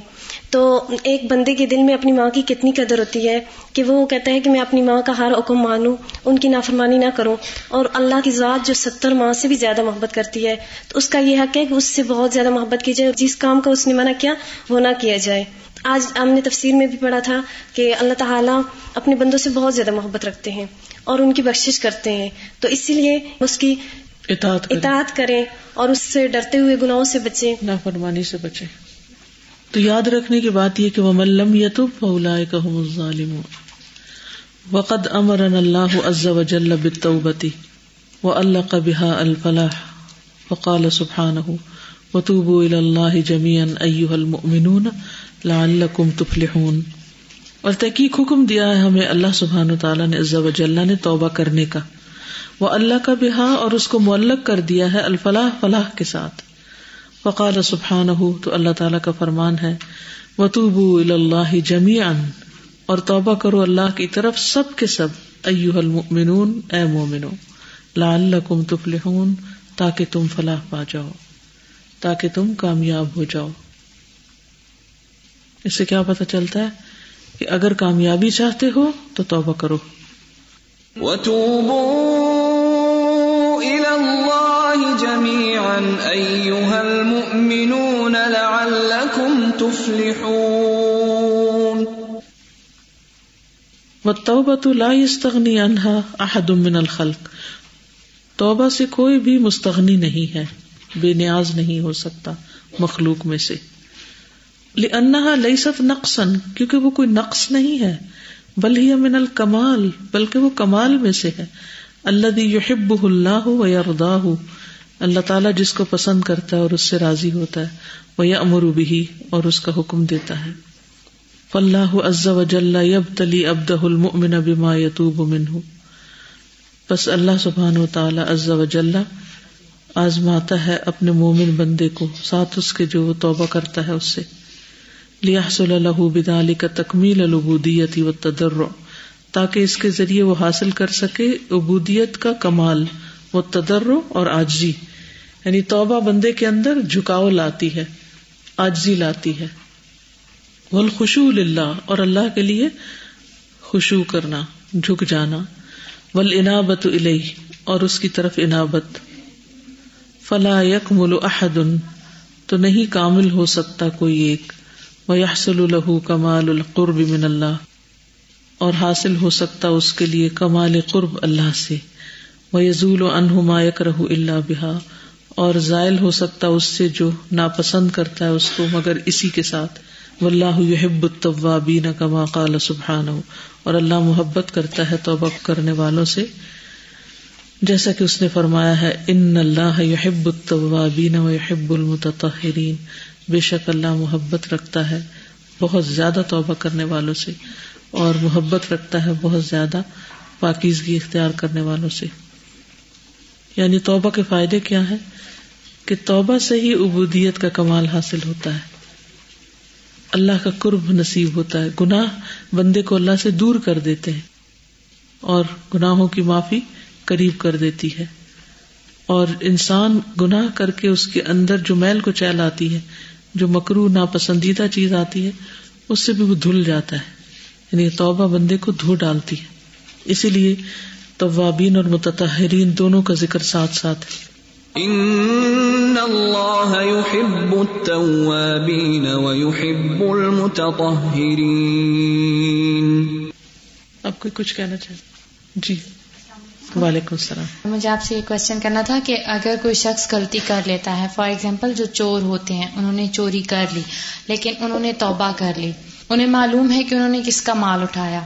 Speaker 9: تو ایک بندے کے دل میں اپنی ماں کی کتنی قدر ہوتی ہے کہ وہ کہتا ہے کہ میں اپنی ماں کا ہر حکم مانوں، ان کی نافرمانی نہ کروں۔ اور اللہ کی ذات جو ستر ماں ماہ سے بھی زیادہ محبت کرتی ہے تو اس کا یہ حق ہے کہ اس سے بہت زیادہ محبت کی جائے جس کام کا اس نے منع کیا وہ نہ کیا جائے۔ آج ہم نے تفسیر میں بھی پڑھا تھا کہ اللہ تعالیٰ اپنے بندوں سے بہت زیادہ محبت رکھتے ہیں اور ان کی بخشش کرتے ہیں۔ تو اسی لیے اس کی اطاعت کریں, اطاعت کریں اور اس سے ڈرتے ہوئے گناہوں سے بچیں۔
Speaker 1: نافرمانی سے بچیں۔ تو یاد رکھنے کی بات یہ کہ وہ ملم یتب فولا ظالم وقد امرن اللہ عز وجل بالتوبتی و اللہ قبحا الفلاح وقال سبحانه وتوبوا الى الله جميعا ايها المؤمنون لعلكم تفلحون اور تحقیق حکم دیا ہے ہمیں اللہ سبحانہ تعالیٰ نے عز وجل نے توبہ کرنے کا وہ اللہ کا بہا اور اس کو معلق کر دیا ہے الفلاح فلاح کے ساتھ فقال سبحان ہو تو اللہ تعالیٰ کا فرمان ہے وطوب اللہ جمی اور توبہ کرو اللہ کی طرف سب کے سب ایوہ المؤمنون، اے مومنو۔ لعلکم تفلحون تاکہ تم فلاح پا جاؤ تاکہ تم کامیاب ہو جاؤ۔ اس سے کیا پتہ چلتا ہے کہ اگر کامیابی چاہتے ہو تو توبہ کرو۔ جميعا أيها المؤمنون لعلكم تفلحون۔ والتوبة لا يستغني عنها أحد من الخلق توبہ سے کوئی بھی مستغنی نہیں ہے، بے نیاز نہیں ہو سکتا مخلوق میں سے۔ لأنها ليست نقصا، کیونکہ وہ کوئی نقص نہیں ہے۔ بل ہی من الکمال بلکہ وہ کمال میں سے ہے۔ اللہ يحبه اللہ ويرضاه، اللہ تعالیٰ جس کو پسند کرتا ہے اور اس سے راضی ہوتا ہے وہ یا امر بھی اور اس کا حکم دیتا ہے۔ فلاح عز و جل یب تلی ابد المن بما یتوب منہ بس اللہ سبحان و تعالی عز و جل آزماتا ہے اپنے مومن بندے کو، ساتھ اس کے جو وہ توبہ کرتا ہے اس سے۔ لیاحصل اللہ بدالی کا تکمیل العبودیتی و تدر تاکہ اس کے ذریعے وہ حاصل کر سکے عبودیت کا کمال وہ تدرو اور آجزی۔ یعنی توبہ بندے کے اندر جھکاؤ لاتی ہے، آجزی لاتی ہے۔ خوشو اللہ اور اللہ کے لیے خوشو کرنا، جھک جانا۔ ول انابت اور اس کی طرف انابت فلا یک ملو احدن تو نہیں کامل ہو سکتا کوئی ایک۔ وہ یحسل الح کمال القرب من اللہ اور حاصل ہو سکتا اس کے لیے کمال قرب اللہ سے۔ وہ یزول و انہما یک رہ اللہ اور زائل ہو سکتا اس سے جو ناپسند کرتا ہے اس کو مگر اسی کے ساتھ۔ و اللہ یحب الطوابین کما قال سبحان اور اللہ محبت کرتا ہے توبہ کرنے والوں سے۔ جیسا کہ اس نے فرمایا ہے، ان اللہ یحب الطوابین و یحب المتطہرین۔ بے شک اللہ محبت رکھتا ہے بہت زیادہ توبہ کرنے والوں سے، اور محبت رکھتا ہے بہت زیادہ پاکیزگی اختیار کرنے والوں سے۔ یعنی توبہ کے فائدے کیا ہے کہ توبہ سے ہی عبودیت کا کمال حاصل ہوتا ہے۔ اللہ کا قرب نصیب ہوتا ہے۔ گناہ بندے کو اللہ سے دور کر دیتے ہیں اور گناہوں کی معافی قریب کر دیتی ہے۔ اور انسان گناہ کر کے اس کے اندر جو میل کو چہل آتی ہے، جو مکرو، ناپسندیدہ چیز آتی ہے، اس سے بھی وہ دھل جاتا ہے۔ یعنی توبہ بندے کو دھو ڈالتی ہے۔ اسی لیے طوابین اور متحرین دونوں کا ذکر ساتھ ساتھ ہے۔
Speaker 2: ان اللہ يحب التوابین ويحب المتطہرین
Speaker 1: اب کوئی کچھ کہنا چاہے جی۔ وعلیکم السلام۔
Speaker 10: مجھے آپ سے یہ کوشچن کرنا تھا کہ اگر کوئی شخص غلطی کر لیتا ہے فار ایگزامپل جو چور ہوتے ہیں انہوں نے چوری کر لی لیکن انہوں نے توبہ کر لی انہیں معلوم ہے کہ انہوں نے کس کا مال اٹھایا۔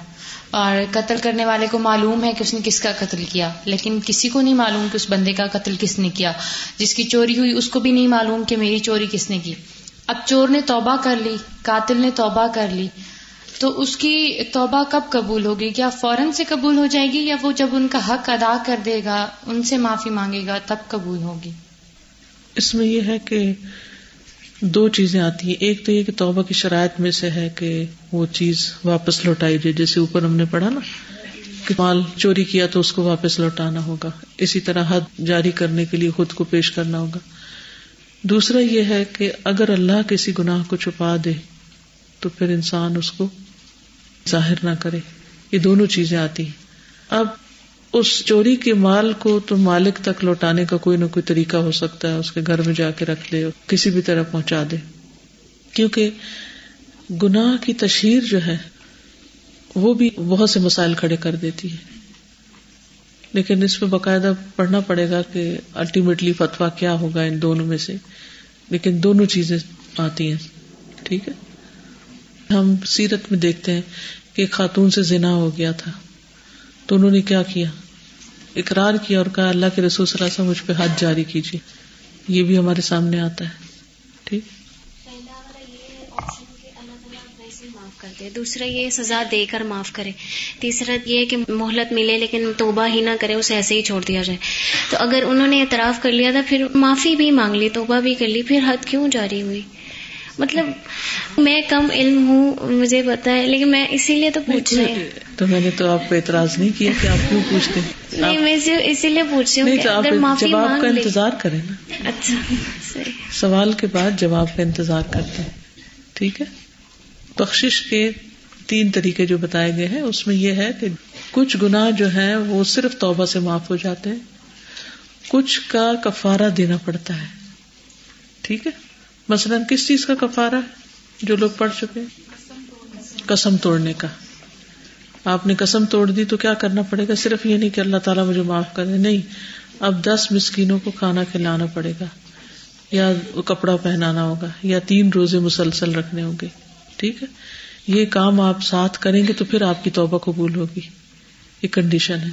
Speaker 10: اور قتل کرنے والے کو معلوم ہے کہ اس نے کس کا قتل کیا، لیکن کسی کو نہیں معلوم کہ اس بندے کا قتل کس نے کیا۔ جس کی چوری ہوئی اس کو بھی نہیں معلوم کہ میری چوری کس نے کی۔ اب چور نے توبہ کر لی، قاتل نے توبہ کر لی۔ تو اس کی توبہ کب قبول ہوگی؟ کیا فوراً سے قبول ہو جائے گی یا وہ جب ان کا حق ادا کر دے گا، ان سے معافی مانگے گا، تب قبول ہوگی۔
Speaker 1: اس میں یہ ہے کہ دو چیزیں آتی ہیں۔ ایک تو یہ کہ توبہ کی شرائط میں سے ہے کہ وہ چیز واپس لوٹائی جائے۔ جیسے اوپر ہم نے پڑھا نا کہ مال چوری کیا تو اس کو واپس لوٹانا ہوگا۔ اسی طرح حد جاری کرنے کے لیے خود کو پیش کرنا ہوگا۔ دوسرا یہ ہے کہ اگر اللہ کسی گناہ کو چھپا دے تو پھر انسان اس کو ظاہر نہ کرے۔ یہ دونوں چیزیں آتی ہیں۔ اب اس چوری کے مال کو تو مالک تک لوٹانے کا کوئی نہ کوئی طریقہ ہو سکتا ہے، اس کے گھر میں جا کے رکھ لے، کسی بھی طرح پہنچا دے۔ کیونکہ گناہ کی تشہیر جو ہے، وہ بھی بہت سے مسائل کھڑے کر دیتی ہے۔ لیکن اس میں باقاعدہ پڑھنا پڑے گا کہ الٹیمیٹلی فتوا کیا ہوگا ان دونوں میں سے۔ لیکن دونوں چیزیں آتی ہیں۔ ٹھیک ہے؟ ہم سیرت میں دیکھتے ہیں کہ خاتون سے زنا ہو گیا تھا۔ تو انہوں نے کیا کیا؟ اقرار کیا اور کہا، اللہ کے رسول صلی اللہ علیہ وسلم، مجھ پہ ہاتھ جاری کیجیے یہ بھی ہمارے سامنے آتا ہے۔ ٹھیک؟
Speaker 5: دوسرا یہ سزا دے کر معاف کرے۔ تیسرا یہ کہ مہلت ملے لیکن توبہ ہی نہ کرے، اسے ایسے ہی چھوڑ دیا جائے۔ تو اگر انہوں نے اعتراف کر لیا تھا پھر معافی بھی مانگ لی، توبہ بھی کر لی، پھر حد کیوں جاری ہوئی؟ مطلب میں کم علم ہوں مجھے پتا ہے لیکن میں اسی لیے تو پوچھ رہی ہوں۔
Speaker 1: تو میں نے تو آپ کو اعتراض نہیں کیا کہ آپ کیوں پوچھتے
Speaker 5: نہیں میں اسی لیے پوچھ رہی ہوں
Speaker 1: جواب کا انتظار کریں نا۔
Speaker 5: اچھا
Speaker 1: سوال کے بعد جواب کا انتظار کرتے ہیں۔ ٹھیک ہے؟ بخش کے تین طریقے جو بتائے گئے ہیں اس میں یہ ہے کہ کچھ گنا جو ہے وہ صرف توبہ سے معاف ہو جاتے ہیں۔ کچھ کا کفارہ دینا پڑتا ہے۔ ٹھیک ہے؟ مثلاً کس چیز کا کفارہ ہے جو لوگ پڑھ چکے قسم توڑنے کا۔ آپ نے قسم توڑ دی تو کیا کرنا پڑے گا؟ صرف یہ نہیں کہ اللہ تعالیٰ مجھے معاف کر دے نہیں، اب دس مسکینوں کو کھانا کھلانا پڑے گا، یا کپڑا پہنانا ہوگا، یا تین روزے مسلسل رکھنے ہوں گے۔ ٹھیک ہے؟ یہ کام آپ ساتھ کریں گے تو پھر آپ کی توبہ قبول ہوگی۔ یہ کنڈیشن ہے۔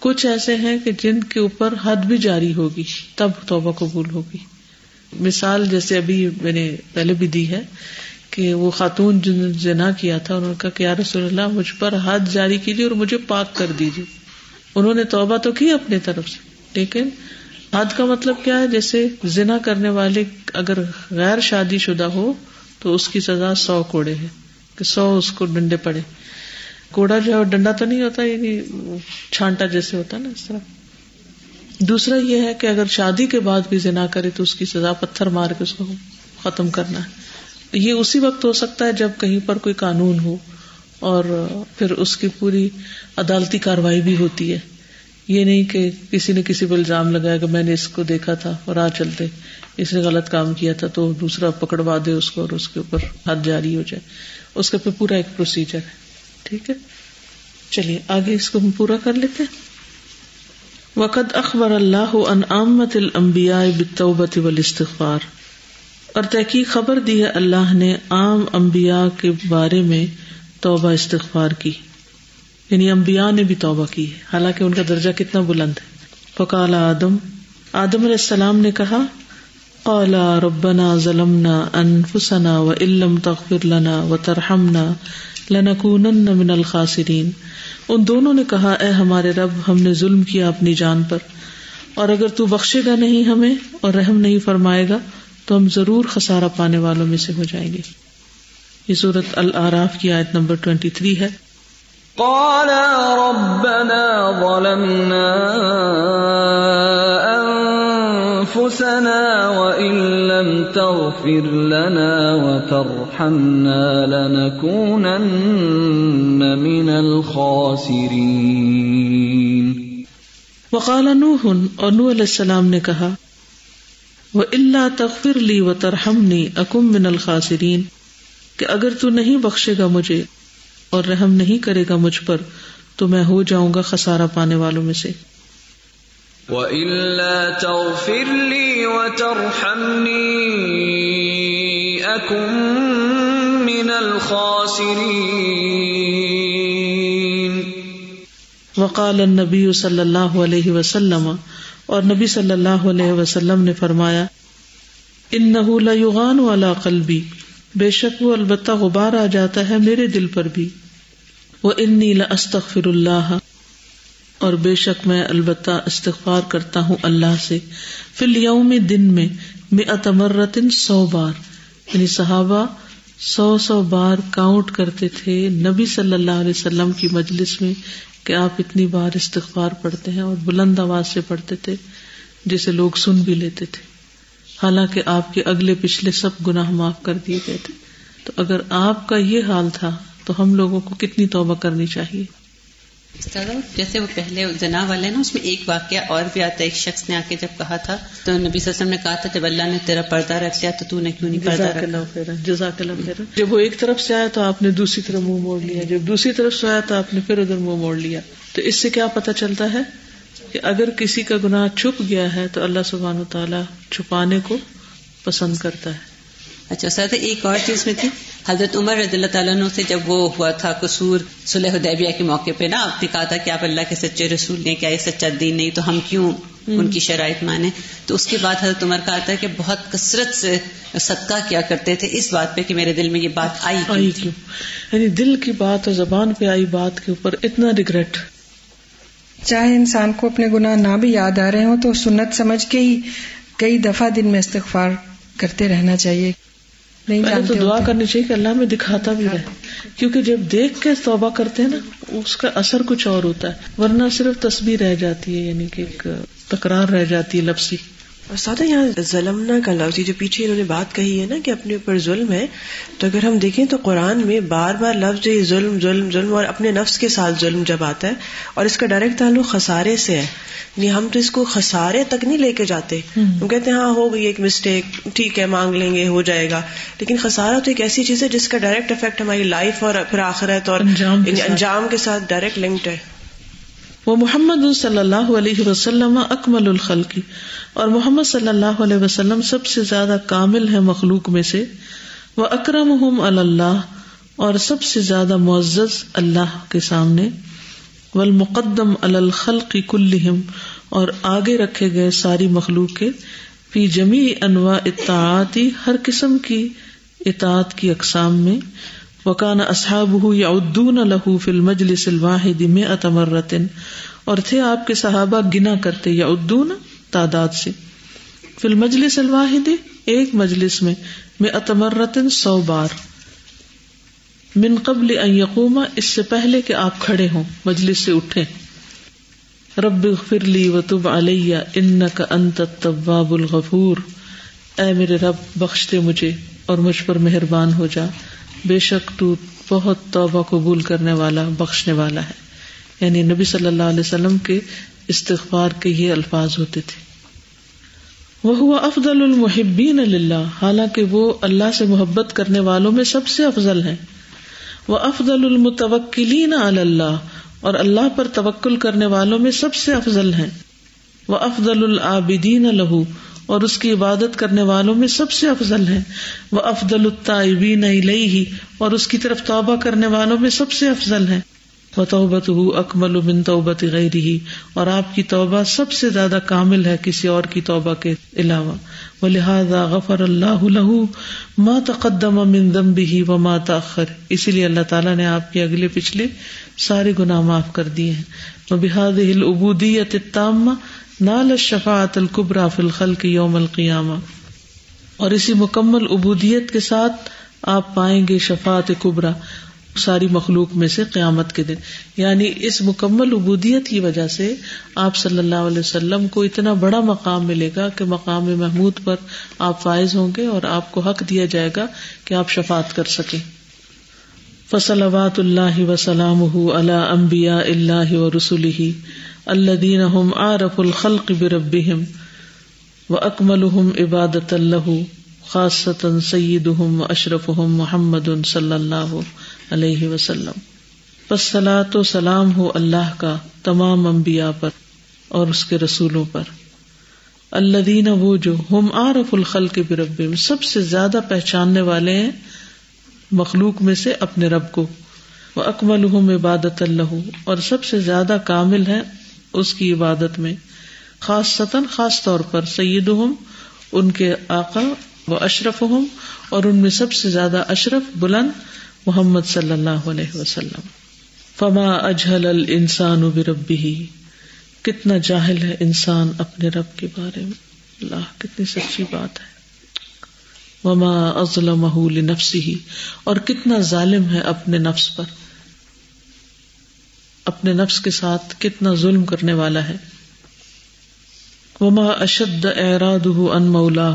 Speaker 1: کچھ ایسے ہیں کہ جن کے اوپر حد بھی جاری ہوگی، تب توبہ قبول ہوگی۔ مثال جیسے ابھی میں نے پہلے بھی دی ہے کہ وہ خاتون جن جنا کیا تھا، انہوں نے کہا کہ رسول اللہ، مجھ پر ہاتھ جاری کیجیے اور مجھے پاک کر دیجیے انہوں نے توبہ تو کی اپنی طرف سے، لیکن حد کا مطلب کیا ہے؟ جیسے زنا کرنے والے اگر غیر شادی شدہ ہو تو اس کی سزا سو کوڑے ہے کہ سو اس کو ڈنڈے پڑے۔ کوڑا جو ہے ڈنڈا تو نہیں ہوتا یعنی چھانٹا جیسے ہوتا نا، اس طرح۔ دوسرا یہ ہے کہ اگر شادی کے بعد بھی زنا کرے تو اس کی سزا پتھر مار کے اس کو ختم کرنا ہے۔ یہ اسی وقت ہو سکتا ہے جب کہیں پر کوئی قانون ہو اور پھر اس کی پوری عدالتی کاروائی بھی ہوتی ہے۔ یہ نہیں کہ کسی نے کسی پہ الزام لگایا کہ میں نے اس کو دیکھا تھا اور آ چلتے۔ اس نے غلط کام کیا تھا تو دوسرا پکڑوا دے اس کو اور اس کے اوپر حد جاری ہو جائے۔ اس کا پھر پورا ایک پروسیجر ہے۔ ٹھیک ہے۔ چلیے، آگے اس کو ہم پورا کر لیتے وقت اخبر اللہ ان عامت المبیا بتوبت والاستغفار۔ اور تحقیق خبر دی ہے اللہ نے عام انبیاء کے بارے میں توبہ استغفار کی۔ یعنی انبیاء نے بھی توبہ کی ہے، حالانکہ ان کا درجہ کتنا بلند ہے۔ فقال آدم آدم علیہ السلام نے کہا قالا ربنا ظلمنا انفسنا و علم تغفر لنا و ترحمنا لنکونن من الخاسرین۔ ان دونوں نے کہا، اے ہمارے رب، ہم نے ظلم کیا اپنی جان پر۔ اور اگر تو بخشے گا نہیں ہمیں اور رحم نہیں فرمائے گا، تو ہم ضرور خسارہ پانے والوں میں سے ہو جائیں گے۔ یہ صورت العراف کی آیت نمبر ٹوینٹی تھری ہے۔
Speaker 2: ربنا ظلمنا انفسنا وان لم تغفر لنا وترحمنا لنكونن من الخاسرين
Speaker 1: وقال نوح اور نوح علیہ السلام نے کہا وہ اللہ تغفر لی و ترہم اکم من الخاصرین کہ اگر تو نہیں بخشے گا مجھے اور رحم نہیں کرے گا مجھ پر تو میں ہو جاؤں گا خسارا پانے والوں میں سے۔
Speaker 2: وَإِلَّا تَغْفِرْ لِي وَتَرْحَمْنِي أَكُمْ مِنَ
Speaker 1: وقال النبی صلی اللہ علیہ وسلم، اور نبی صلی اللہ علیہ وسلم نے فرمایا ان نہ والا قلبی، بے شک وہ البتہ غبار آ جاتا ہے میرے دل پر بھی۔ وہ انی استغفر اللہ، اور بے شک میں البتہ استغفار کرتا ہوں اللہ سے۔ فل یوم دن میں میں اتمرتن سو بار۔ یعنی صحابہ سو سو بار کاؤنٹ کرتے تھے نبی صلی اللہ علیہ وسلم کی مجلس میں کہ آپ اتنی بار استغفار پڑھتے ہیں اور بلند آواز سے پڑھتے تھے جسے لوگ سن بھی لیتے تھے۔ حالانکہ آپ کے اگلے پچھلے سب گناہ معاف کر دیے گئے تھے۔ تو اگر آپ کا یہ حال تھا تو ہم لوگوں کو کتنی توبہ کرنی چاہیے؟
Speaker 4: جیسے وہ پہلے جنا والے نا اس میں ایک واقعہ اور بھی آتا ہے۔ ایک شخص نے آ کے جب کہا تھا تو نبی وسلم نے کہا تھا جب اللہ نے تیرا پردہ رکھ لیا تو تو نے کیوں نہیں پردہ رکھا؟
Speaker 1: جزاک اللہ جب وہ ایک طرف سے آیا تو آپ نے دوسری طرف منہ موڑ لیا۔ جب دوسری طرف سے آیا تو آپ نے پھر ادھر منہ موڑ لیا۔ تو اس سے کیا پتا چلتا ہے کہ اگر کسی کا گناہ چھپ گیا ہے تو اللہ سبحان و تعالیٰ چھپانے کو پسند کرتا ہے۔
Speaker 4: اچھا سر ایک اور چیز میں تھی۔ حضرت عمر رضی اللہ تعالیٰ سے جب وہ ہوا تھا قصور صلح حدیبیہ کے موقع پہ نا آپ نے کہا تھا کہ آپ اللہ کے سچے رسول نے کیا یہ سچا دین نہیں تو ہم کیوں ان کی شرائط مانے تو اس کے بعد حضرت عمر کہا تھا کہ بہت کثرت سے صدقہ کیا کرتے تھے اس بات پہ کہ میرے دل میں یہ بات آئی
Speaker 1: آئی کیوں؟ یعنی دل کی بات اور زبان پہ آئی بات کے اوپر اتنا ریگریٹ
Speaker 11: چاہے انسان کو اپنے گناہ نہ بھی یاد آ رہے ہوں تو سنت سمجھ کے ہی کئی دفعہ دن میں استغفار کرتے رہنا چاہیے۔
Speaker 1: نہیں تو دعا کرنی چاہیے کہ اللہ میں دکھاتا بھی رہے کیونکہ جب دیکھ کے توبہ کرتے ہیں نا اس کا اثر کچھ اور ہوتا ہے ورنہ صرف تصویر رہ جاتی ہے یعنی کہ ایک تکرار رہ جاتی ہے لفظی۔
Speaker 12: سادہ یہاں ظلم کا لفظ جو پیچھے انہوں نے بات کہی ہے نا کہ اپنے اوپر ظلم ہے تو اگر ہم دیکھیں تو قرآن میں بار بار لفظ ظلم ظلم ظلم اور اپنے نفس کے ساتھ ظلم جب آتا ہے اور اس کا ڈائریکٹ تعلق خسارے سے ہے۔ یعنی ہم تو اس کو خسارے تک نہیں لے کے جاتے۔ ہم۔ کہتے ہیں ہاں ہو گئی ایک مسٹیک ٹھیک ہے مانگ لیں گے ہو جائے گا۔ لیکن خسارا تو ایک ایسی چیز ہے جس کا ڈائریکٹ افیکٹ ہماری لائف اور پھر آخرت اور یعنی انجام کے ساتھ ڈائریکٹ لنکڈ ہے۔
Speaker 1: وہ محمد صلی اللہ علیہ وسلم اکمل الخلقی اور محمد صلی اللہ علیہ وسلم سب سے زیادہ کامل ہے مخلوق میں سے۔ وہ اکرم اللہ، اور سب سے زیادہ معزز اللہ کے سامنے۔ والمقدم الخلق کلہم، اور آگے رکھے گئے ساری مخلوق کے۔ فی جمی انواع اطاعتی ہر قسم کی اطاعت کی اقسام میں۔ وکان اصحاب یا ادون لہو فل مجلس الواحد میں اتمرتن اور تھے آپ کے صحابہ گنا کرتے یا ادون تعداد سے۔ فل مجلس الواحد ایک مجلس میں میں اتمرتن سو بار۔ من قبل ان یقوما اس سے پہلے کہ آپ کھڑے ہوں، مجلس سے اٹھے رب اغفر لی وتب علیہ انک انت التواب الغفور۔ اے میرے رب بخشتے مجھے اور مجھ پر مہربان ہو جا۔ بے شک تو بہت توبہ قبول کرنے والا، بخشنے والا ہے۔ یعنی نبی صلی اللہ علیہ وسلم کے استغفار کے یہ الفاظ ہوتے تھے۔ وہ افضل المحبین اللہ حالانکہ وہ اللہ سے محبت کرنے والوں میں سب سے افضل ہے وہ افضل المتوکلین اللہ اور اللہ پر توکل کرنے والوں میں سب سے افضل ہے وہ افضل العابدین لہو اور اس کی عبادت کرنے والوں میں سب سے افضل ہے۔ وہ افضل الطائبین الیہ اور اس کی طرف توبہ کرنے والوں میں سب سے افضل ہے۔ وہ توبت ہُ اکمل بن توبت غیر ہی اور آپ کی توبہ سب سے زیادہ کامل ہے کسی اور کی توبہ کے علاوہ۔ وہ لہٰذا غفر اللہ لہو ما تقدم من ذنبه وما تاخر اسی لیے اللہ تعالیٰ نے آپ کے اگلے پچھلے سارے گناہ معاف کر دیے ہیں۔ وہ بحاد العبودیت التامہ نال الشفاعت القبرا فی الخلق یوم القیامہ۔ اور اسی مکمل عبودیت کے ساتھ آپ پائیں گے شفاعت کبرا ساری مخلوق میں سے قیامت کے دن۔ یعنی اس مکمل عبودیت کی وجہ سے آپ صلی اللہ علیہ وسلم کو اتنا بڑا مقام ملے گا کہ مقام محمود پر آپ فائز ہوں گے اور آپ کو حق دیا جائے گا کہ آپ شفات کر سکیں۔ فصلوات اللہ وسلام اللہ امبیا اللہ و رسول اللہ دین عارف الخلق بربہم و اکمل عبادت اللہ خاصتا سیدہم و اشرفہم محمد صلی اللہ علیہ وسلم. بس سلاۃ و سلام ہو اللہ کا تمام امبیا پر اور اس کے رسولوں پر. اللہ وہ جو ہم عارف الخل کے سب سے زیادہ پہچاننے والے ہیں مخلوق میں سے اپنے رب کو. وہ اکمل ہوں عبادت اللہ اور سب سے زیادہ کامل ہے اس کی عبادت میں خاص ستن خاص طور پر سید ہوں ان کے آقا و اشرف ہوں اور ان میں سب سے زیادہ اشرف بلند محمد صلی اللہ علیہ وسلم۔ فما اجہل الانسان بربی کتنا جاہل ہے انسان اپنے رب کے بارے میں۔ اللہ، کتنی سچی بات ہے۔ وما ازلم لنفسه اور کتنا ظالم ہے اپنے نفس پر۔ اپنے نفس کے ساتھ کتنا ظلم کرنے والا ہے۔ وما اشد اعراض ان مولا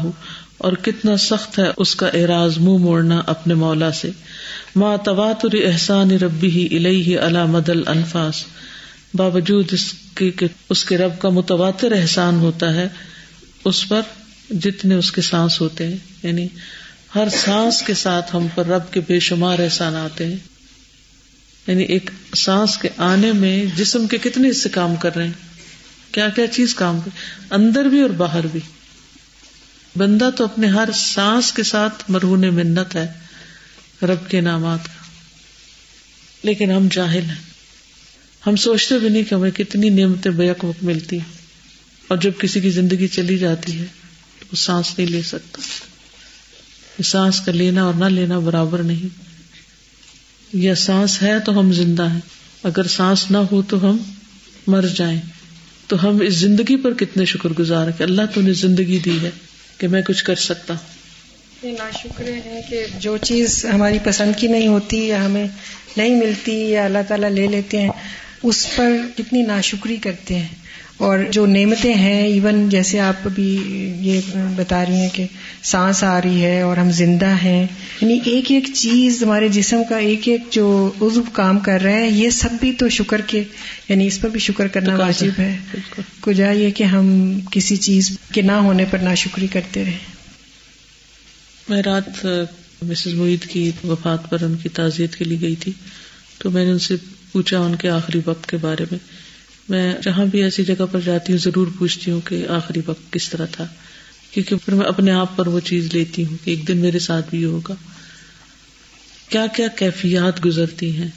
Speaker 1: اور کتنا سخت ہے اس کا اعراض منہ مو موڑنا اپنے مولا سے۔ ماں تواتر احسان ربی ہی الہی علا مدل انفاس باوجود اس کے اس کے رب کا متواتر احسان ہوتا ہے، اس پر جتنے اس کے سانس ہوتے ہیں یعنی ہر سانس کے ساتھ ہم پر رب کے بے شمار احسان آتے ہیں۔ یعنی ایک سانس کے آنے میں جسم کے کتنے حصے کام کر رہے ہیں؟ کیا کیا چیز کام کر اندر بھی اور باہر بھی۔ بندہ تو اپنے ہر سانس کے ساتھ مرہون منت ہے، رب کے نامات کا۔ لیکن ہم جاہل ہیں۔ ہم سوچتے بھی نہیں کہ ہمیں کتنی نعمتیں بیک وقت ملتی ہیں۔ اور جب کسی کی زندگی چلی جاتی ہے، تو وہ سانس نہیں لے سکتا۔ سانس کا لینا اور نہ لینا برابر نہیں۔ یا سانس ہے تو ہم زندہ ہیں۔ اگر سانس نہ ہو تو ہم مر جائیں۔ تو ہم اس زندگی پر کتنے شکر گزار ہیں کہ اللہ تو نے زندگی دی ہے کہ میں کچھ کر سکتا ہوں۔
Speaker 11: جی، نا شکر ہے کہ جو چیز ہماری پسند کی نہیں ہوتی یا ہمیں نہیں ملتی یا اللہ تعالیٰ لے لیتے ہیں، اس پر کتنی ناشکری کرتے ہیں۔ اور جو نعمتیں ہیں ایون جیسے آپ ابھی یہ بتا رہی ہیں کہ سانس آ رہی ہے اور ہم زندہ ہیں۔ یعنی ایک ایک چیز ہمارے جسم کا ایک ایک جو عزو کام کر رہے ہیں یہ سب بھی تو شکر کے یعنی اس پر بھی شکر کرنا واجب ہے۔ کجا یہ کہ ہم کسی چیز کے نہ ہونے پر ناشکری کرتے رہیں۔
Speaker 1: میں رات مسز معید کی وفات پر ان کی تعزیت کے لیے گئی تھی تو میں نے ان سے پوچھا ان کے آخری وقت کے بارے میں۔ میں جہاں بھی ایسی جگہ پر جاتی ہوں، ضرور پوچھتی ہوں کہ آخری وقت کس طرح تھا۔ کیونکہ پھر میں اپنے آپ پر وہ چیز لیتی ہوں کہ ایک دن میرے ساتھ بھی ہوگا۔ کیا کیا کیفیات گزرتی ہیں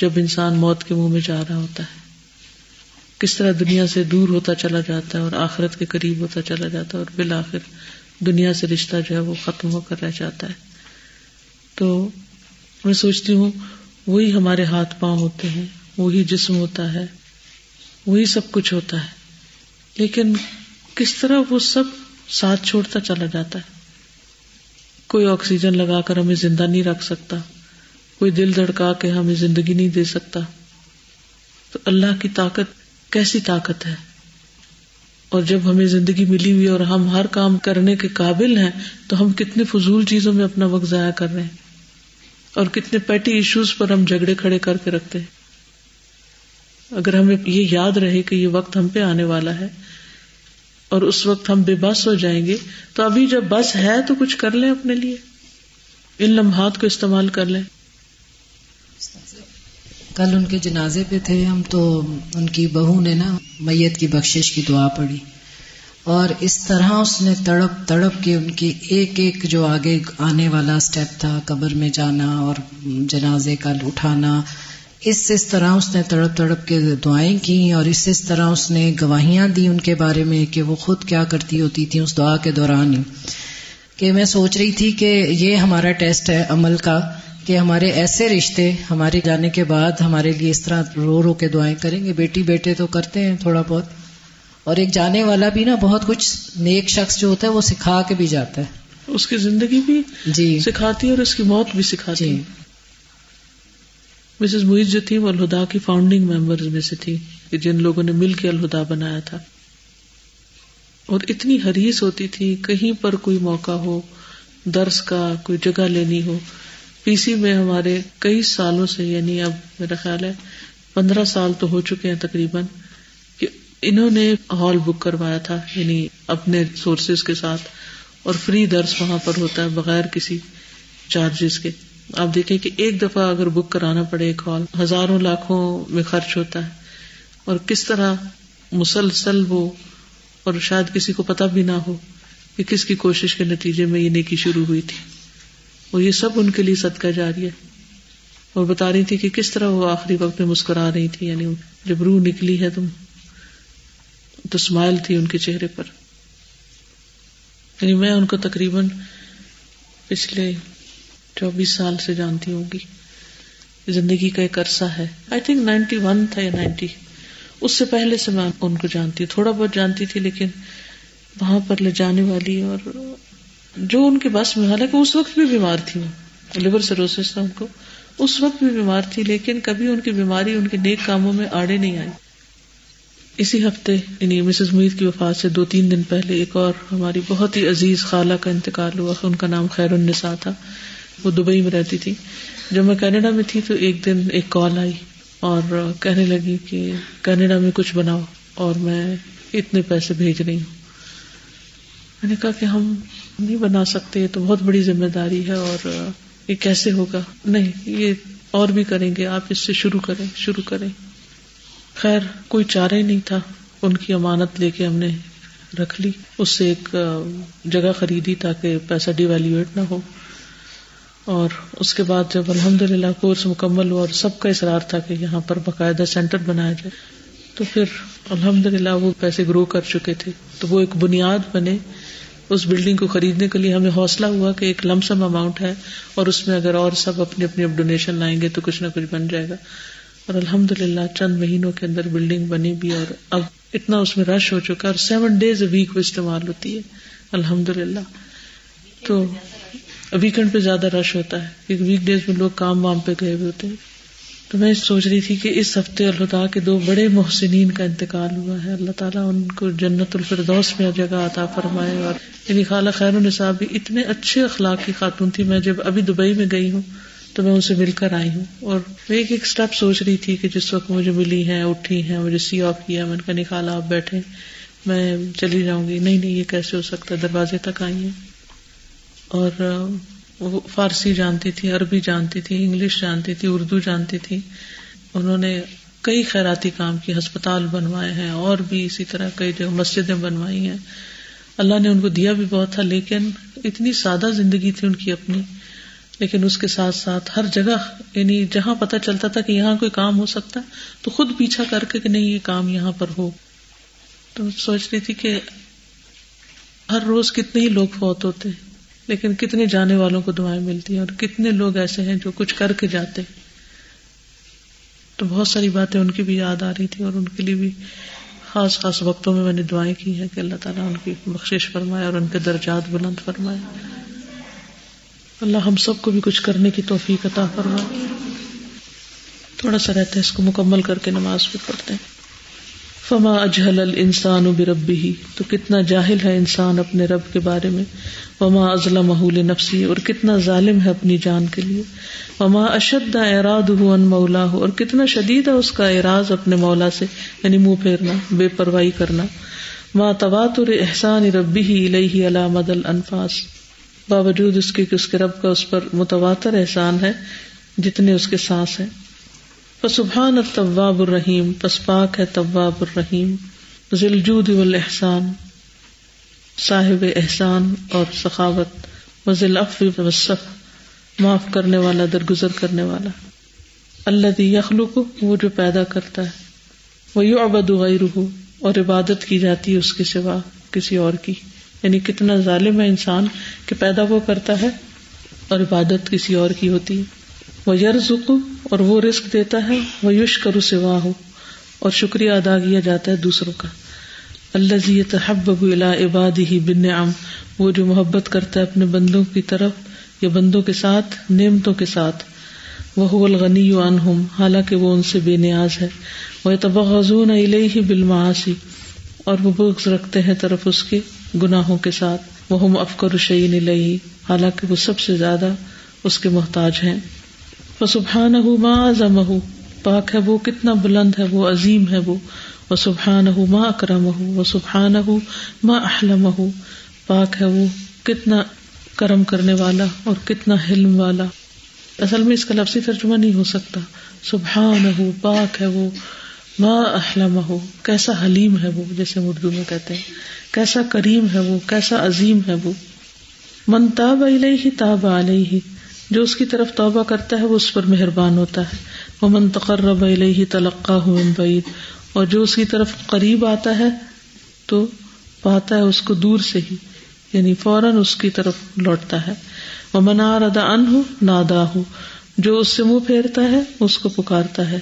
Speaker 1: جب انسان موت کے منہ میں جا رہا ہوتا ہے؟ کس طرح دنیا سے دور ہوتا چلا جاتا ہے اور آخرت کے قریب ہوتا چلا جاتا ہے اور بالآخر دنیا سے رشتہ جو ہے وہ ختم ہو کر رہ جاتا ہے۔ تو میں سوچتی ہوں، وہی ہمارے ہاتھ پاؤں ہوتے ہیں، وہی جسم ہوتا ہے وہی سب کچھ ہوتا ہے۔ لیکن کس طرح وہ سب ساتھ چھوڑتا چلا جاتا ہے۔ کوئی آکسیجن لگا کر ہمیں زندہ نہیں رکھ سکتا۔ کوئی دل دھڑکا کے ہمیں زندگی نہیں دے سکتا۔ تو اللہ کی طاقت کیسی طاقت ہے؟ اور جب ہمیں زندگی ملی ہوئی اور ہم ہر کام کرنے کے قابل ہیں، تو ہم کتنے فضول چیزوں میں اپنا وقت ضائع کر رہے ہیں۔ اور کتنے پیٹی ایشوز پر ہم جھگڑے کھڑے کر کے رکھتے ہیں۔ اگر ہمیں یہ یاد رہے کہ یہ وقت ہم پہ آنے والا ہے اور اس وقت ہم بے بس ہو جائیں گے، تو ابھی جب بس ہے تو کچھ کر لیں اپنے لیے۔ ان لمحات کو استعمال کر لیں۔
Speaker 3: کل ان کے جنازے پہ تھے، ہم تو ان کی بہو نے نا میت کی بخشش کی دعا پڑی اور اس طرح اس نے تڑپ تڑپ کے ان کی ایک ایک جو آگے آنے والا اسٹیپ تھا، قبر میں جانا اور جنازے کا اٹھانا اس اس طرح اس نے تڑپ تڑپ کے دعائیں کی اور اس اس طرح اس نے گواہیاں دی ان کے بارے میں کہ وہ خود کیا کرتی ہوتی تھی اس دعا کے دوران ہی۔ کہ میں سوچ رہی تھی کہ یہ ہمارا ٹیسٹ ہے عمل کا کہ ہمارے ایسے رشتے ہمارے جانے کے بعد ہمارے لیے اس طرح رو رو کے دعائیں کریں گے۔ بیٹی بیٹے تو کرتے ہیں تھوڑا بہت۔ اور ایک جانے والا بھی نا بہت کچھ نیک شخص جو ہوتا ہے وہ سکھا کے بھی جاتا ہے۔
Speaker 1: اس کی زندگی بھی جی۔ سکھاتی ہے اور اس کی موت بھی سکھاتی جی۔ مسز مویز جو تھی وہ الہدا کی فاؤنڈنگ ممبر میں سے تھی جن لوگوں نے مل کے الہدا بنایا تھا۔ اور اتنی حریص ہوتی تھی، کہیں پر کوئی موقع ہو، درس کا کوئی جگہ لینی ہو۔ پی سی میں ہمارے کئی سالوں سے یعنی اب میرا خیال ہے پندرہ سال تو ہو چکے ہیں تقریباً، کہ انہوں نے ہال بک کروایا تھا یعنی اپنے سورسز کے ساتھ، اور فری درس وہاں پر ہوتا ہے بغیر کسی چارجز کے۔ آپ دیکھیں کہ ایک دفعہ اگر بک کرانا پڑے ایک ہال ہزاروں لاکھوں میں خرچ ہوتا ہے اور کس طرح مسلسل وہ اور شاید کسی کو پتا بھی نہ ہو کہ کس کی کوشش کے نتیجے میں یہ نیکی شروع ہوئی تھی۔ اور یہ سب ان کے لیے صدقہ جاری ہے۔ اور بتا رہی تھی کہ کس طرح وہ آخری وقت میں مسکرا رہی تھی یعنی جب روح نکلی ہے تم تو اسمائل تھی ان کے چہرے پر۔ یعنی میں ان کو تقریباً پچھلے چوبیس سال سے جانتی ہوں گی۔ زندگی کا ایک عرصہ ہے۔ آئی تھنک نائنٹی ون تھا یا نائنٹی اس سے پہلے سے میں ان کو جانتی ہوں۔ تھوڑا بہت جانتی تھی لیکن وہاں پر لے جانے والی اور جو ان کے بس میں، حالانکہ اس وقت بھی بیمار تھی وہ لیور سروسز تھا ان کو۔ اس وقت بھی بیمار تھی لیکن کبھی ان کی بیماری، ان کے نیک کاموں میں آڑے نہیں آئی۔ اسی ہفتے یعنی مسز مید کی وفات سے دو تین دن پہلے ایک اور ہماری بہت ہی عزیز خالہ کا انتقال ہوا۔ ان کا نام خیر النساء تھا۔ وہ دبئی میں رہتی تھی۔ جب میں کینیڈا میں تھی تو ایک دن ایک کال آئی اور کہنے لگی کہ کینیڈا میں کچھ بناؤ اور میں اتنے پیسے بھیج رہی ہوں۔ میں نے کہا کہ ہم نہیں بنا سکتے تو بہت بڑی ذمہ داری ہے اور یہ کیسے ہوگا؟ نہیں، یہ اور بھی کریں گے، آپ اس سے شروع کریں شروع کریں۔ خیر، کوئی چارہ ہی نہیں تھا۔ ان کی امانت لے کے ہم نے رکھ لی۔ اس سے ایک جگہ خریدی تاکہ پیسہ ڈیویلویٹ نہ ہو۔ اور اس کے بعد جب الحمد للہ کورس مکمل ہوا اور سب کا اصرار تھا کہ یہاں پر باقاعدہ سینٹر بنایا جائے، تو پھر الحمد للہ وہ پیسے گرو کر چکے تھے۔ تو وہ ایک بنیاد بنے۔ اس بلڈنگ کو خریدنے کے لیے ہمیں حوصلہ ہوا کہ ایک لمسم اماؤنٹ ہے اور اس میں اگر اور سب اپنی اپنی اب ڈونیشن لائیں گے تو کچھ نہ کچھ بن جائے گا۔ اور الحمد للہ چند مہینوں کے اندر بلڈنگ بنی بھی اور اب اتنا اس میں رش ہو چکا اور سیون ڈیز اے ویک وہ استعمال ہوتی ہے۔ الحمد للہ تو ویکینڈ پہ زیادہ رش ہوتا ہے، کیونکہ ویک ڈیز میں لوگ کام وام پہ گئے ہوئے ہوتے ہیں۔ تو میں سوچ رہی تھی کہ اس ہفتے اللہ کے دو بڑے محسنین کا انتقال ہوا ہے۔ اللہ تعالیٰ ان کو جنت الفردوس میں جگہ عطا فرمائے اور میری خالہ خیر النصاب بھی اتنے اچھے اخلاق کی خاتون تھی۔ میں جب ابھی دبئی میں گئی ہوں تو میں ان سے مل کر آئی ہوں اور میں ایک ایک اسٹیپ سوچ رہی تھی کہ جس وقت مجھے ملی ہیں، اٹھی ہیں، مجھے سی آف کیا، میں نے کہا نہیں خالہ آپ بیٹھے میں چلی جاؤں گی۔ نہیں نہیں، یہ کیسے ہو سکتا دروازے تک آئی ہیں۔ اور وہ فارسی جانتی تھی، عربی جانتی تھی، انگلش جانتی تھی، اردو جانتی تھی۔ انہوں نے کئی خیراتی کام کی، ہسپتال بنوائے ہیں، اور بھی اسی طرح کئی جگہ مسجدیں بنوائی ہیں۔ اللہ نے ان کو دیا بھی بہت تھا، لیکن اتنی سادہ زندگی تھی ان کی اپنی۔ لیکن اس کے ساتھ ساتھ ہر جگہ یعنی جہاں پتہ چلتا تھا کہ یہاں کوئی کام ہو سکتا، تو خود پیچھا کر کے کہ نہیں، یہ کام یہاں پر ہو۔ تو سوچ رہی تھی کہ ہر روز کتنے ہی لوگ فوت ہوتے۔ لیکن کتنے جانے والوں کو دعائیں ملتی ہیں اور کتنے لوگ ایسے ہیں جو کچھ کر کے جاتے تو بہت ساری باتیں ان کی بھی یاد آ رہی تھی اور ان کے لیے بھی خاص خاص وقتوں میں میں نے دعائیں کی ہیں کہ اللہ تعالیٰ ان کی بخشش فرمائے اور ان کے درجات بلند فرمائے۔ اللہ ہم سب کو بھی کچھ کرنے کی توفیق عطا فرمائے۔ تھوڑا سا رہتا ہے اس کو مکمل کر کے نماز بھی پڑھتے ہیں۔ فما اجہل الانسان بربی تو کتنا جاہل ہے انسان اپنے رب کے بارے میں۔ وما ازلم نفسی اور کتنا ظالم ہے اپنی جان کے لیے۔ وما اشد اراد ہو ان مولا ہو اور کتنا شدید ہے اس کا اعراض اپنے مولا سے یعنی منہ پھیرنا، بے پرواہی کرنا۔ ما تواتر احسان ربی ہی الہ علامد الانفاس باوجود اس کے کہ اس کے رب کا اس پر متواتر احسان ہے، جتنے اس کے سانس ہیں۔ سبحان الطواب الرحیم، پس پاک ہے طواب الرحیم۔ ذلجود والاحسان صاحب احسان اور سخاوت وزل وصف معاف کرنے والا، درگزر کرنے والا۔ اللہ یخلق، وہ جو پیدا کرتا ہے۔ وہ یو ابد اور عبادت کی جاتی ہے اس کے سوا کسی اور کی۔ یعنی کتنا ظالم ہے انسان کہ پیدا وہ کرتا ہے اور عبادت کسی اور کی ہوتی ہے۔ وہ یرزق اور وہ رسک دیتا ہے۔ وہ یوش کرو سوا ہو اور شکریہ ادا کیا جاتا ہے دوسروں کا۔ اللہ زی تحب الا عباد ہی بن عام وہ جو محبت کرتا ہے اپنے بندوں کی طرف یا بندوں کے ساتھ، نعمتوں کے ساتھ۔ وہ الغنی عنہم، حالانکہ وہ ان سے بے نیاز ہے۔ وہ تبغضون الیہ بالمعاصی اور وہ بغض رکھتے ہیں طرف اس کے گناہوں کے ساتھ۔ وہ ہم افکر شعین الیہ حالانکہ وہ سب سے زیادہ اس کے محتاج ہیں۔ وہ سبحان ہو ماں پاک ہے وہ، کتنا بلند ہے وہ، عظیم ہے وہ۔ وہ سبحان ہو ماں اکرم ہو وہ سبحان ہو ماں احلم ہو پاک ہے وہ کتنا کرم کرنے والا اور کتنا حلم والا۔ اصل میں اس کا لفظی ترجمہ نہیں ہو سکتا۔ سبحان ہو پاک ہے وہ ماں احلم ہو کیسا حلیم ہے وہ، جیسے اردو میں کہتے ہیں۔ کیسا کریم ہے وہ، کیسا عظیم ہے وہ۔ من تاب علیہ تاب علیہ۔ جو اس کی طرف توبہ کرتا ہے، وہ اس پر مہربان ہوتا ہے۔ وہ منتقرب علیہ تلقا بعید۔ اور جو اس کی طرف قریب آتا ہے تو پاتا ہے اس کو دور سے ہی یعنی فوراً اس کی طرف لوٹتا ہے۔ وہ منار ادا ان ہو نادا ہو جو اس سے منہ پھیرتا ہے اس کو پکارتا ہے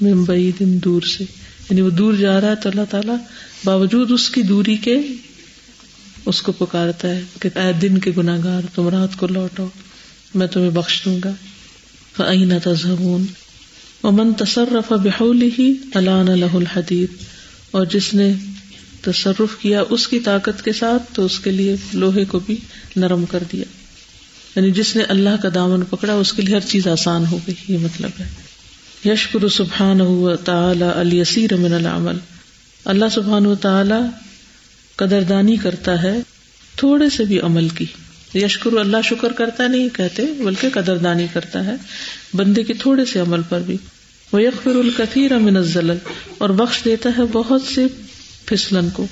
Speaker 1: ممبئی دن دور سے۔ یعنی وہ دور جا رہا ہے تو اللہ تعالیٰ باوجود اس کی دوری کے اس کو پکارتا ہے کہ اے دن کے گناگار تم رات کو لوٹو، میں تمہیں بخش دوں گا۔ فعین تذہبون امن تصرف بحول ہی علان لہ الحدید اور جس نے تصرف کیا اس کی طاقت کے ساتھ تو اس کے لیے لوہے کو بھی نرم کر دیا۔ یعنی جس نے اللہ کا دامن پکڑا اس کے لیے ہر چیز آسان ہو گئی، یہ مطلب ہے۔ یشکر سبحان ہو تعالی السیر من العمل۔ اللہ سبحان و تعالی قدردانی کرتا ہے، تھوڑے سے بھی عمل کی۔ یشکر اللہ شکر کرتا نہیں کہتے، بلکہ قدر دانی کرتا ہے۔ بندے کے تھوڑے سے عمل پر بھی۔ وہ یکفر الکثیر امن الزلل۔ اور بخش دیتا ہے بہت سے پھسلن کو،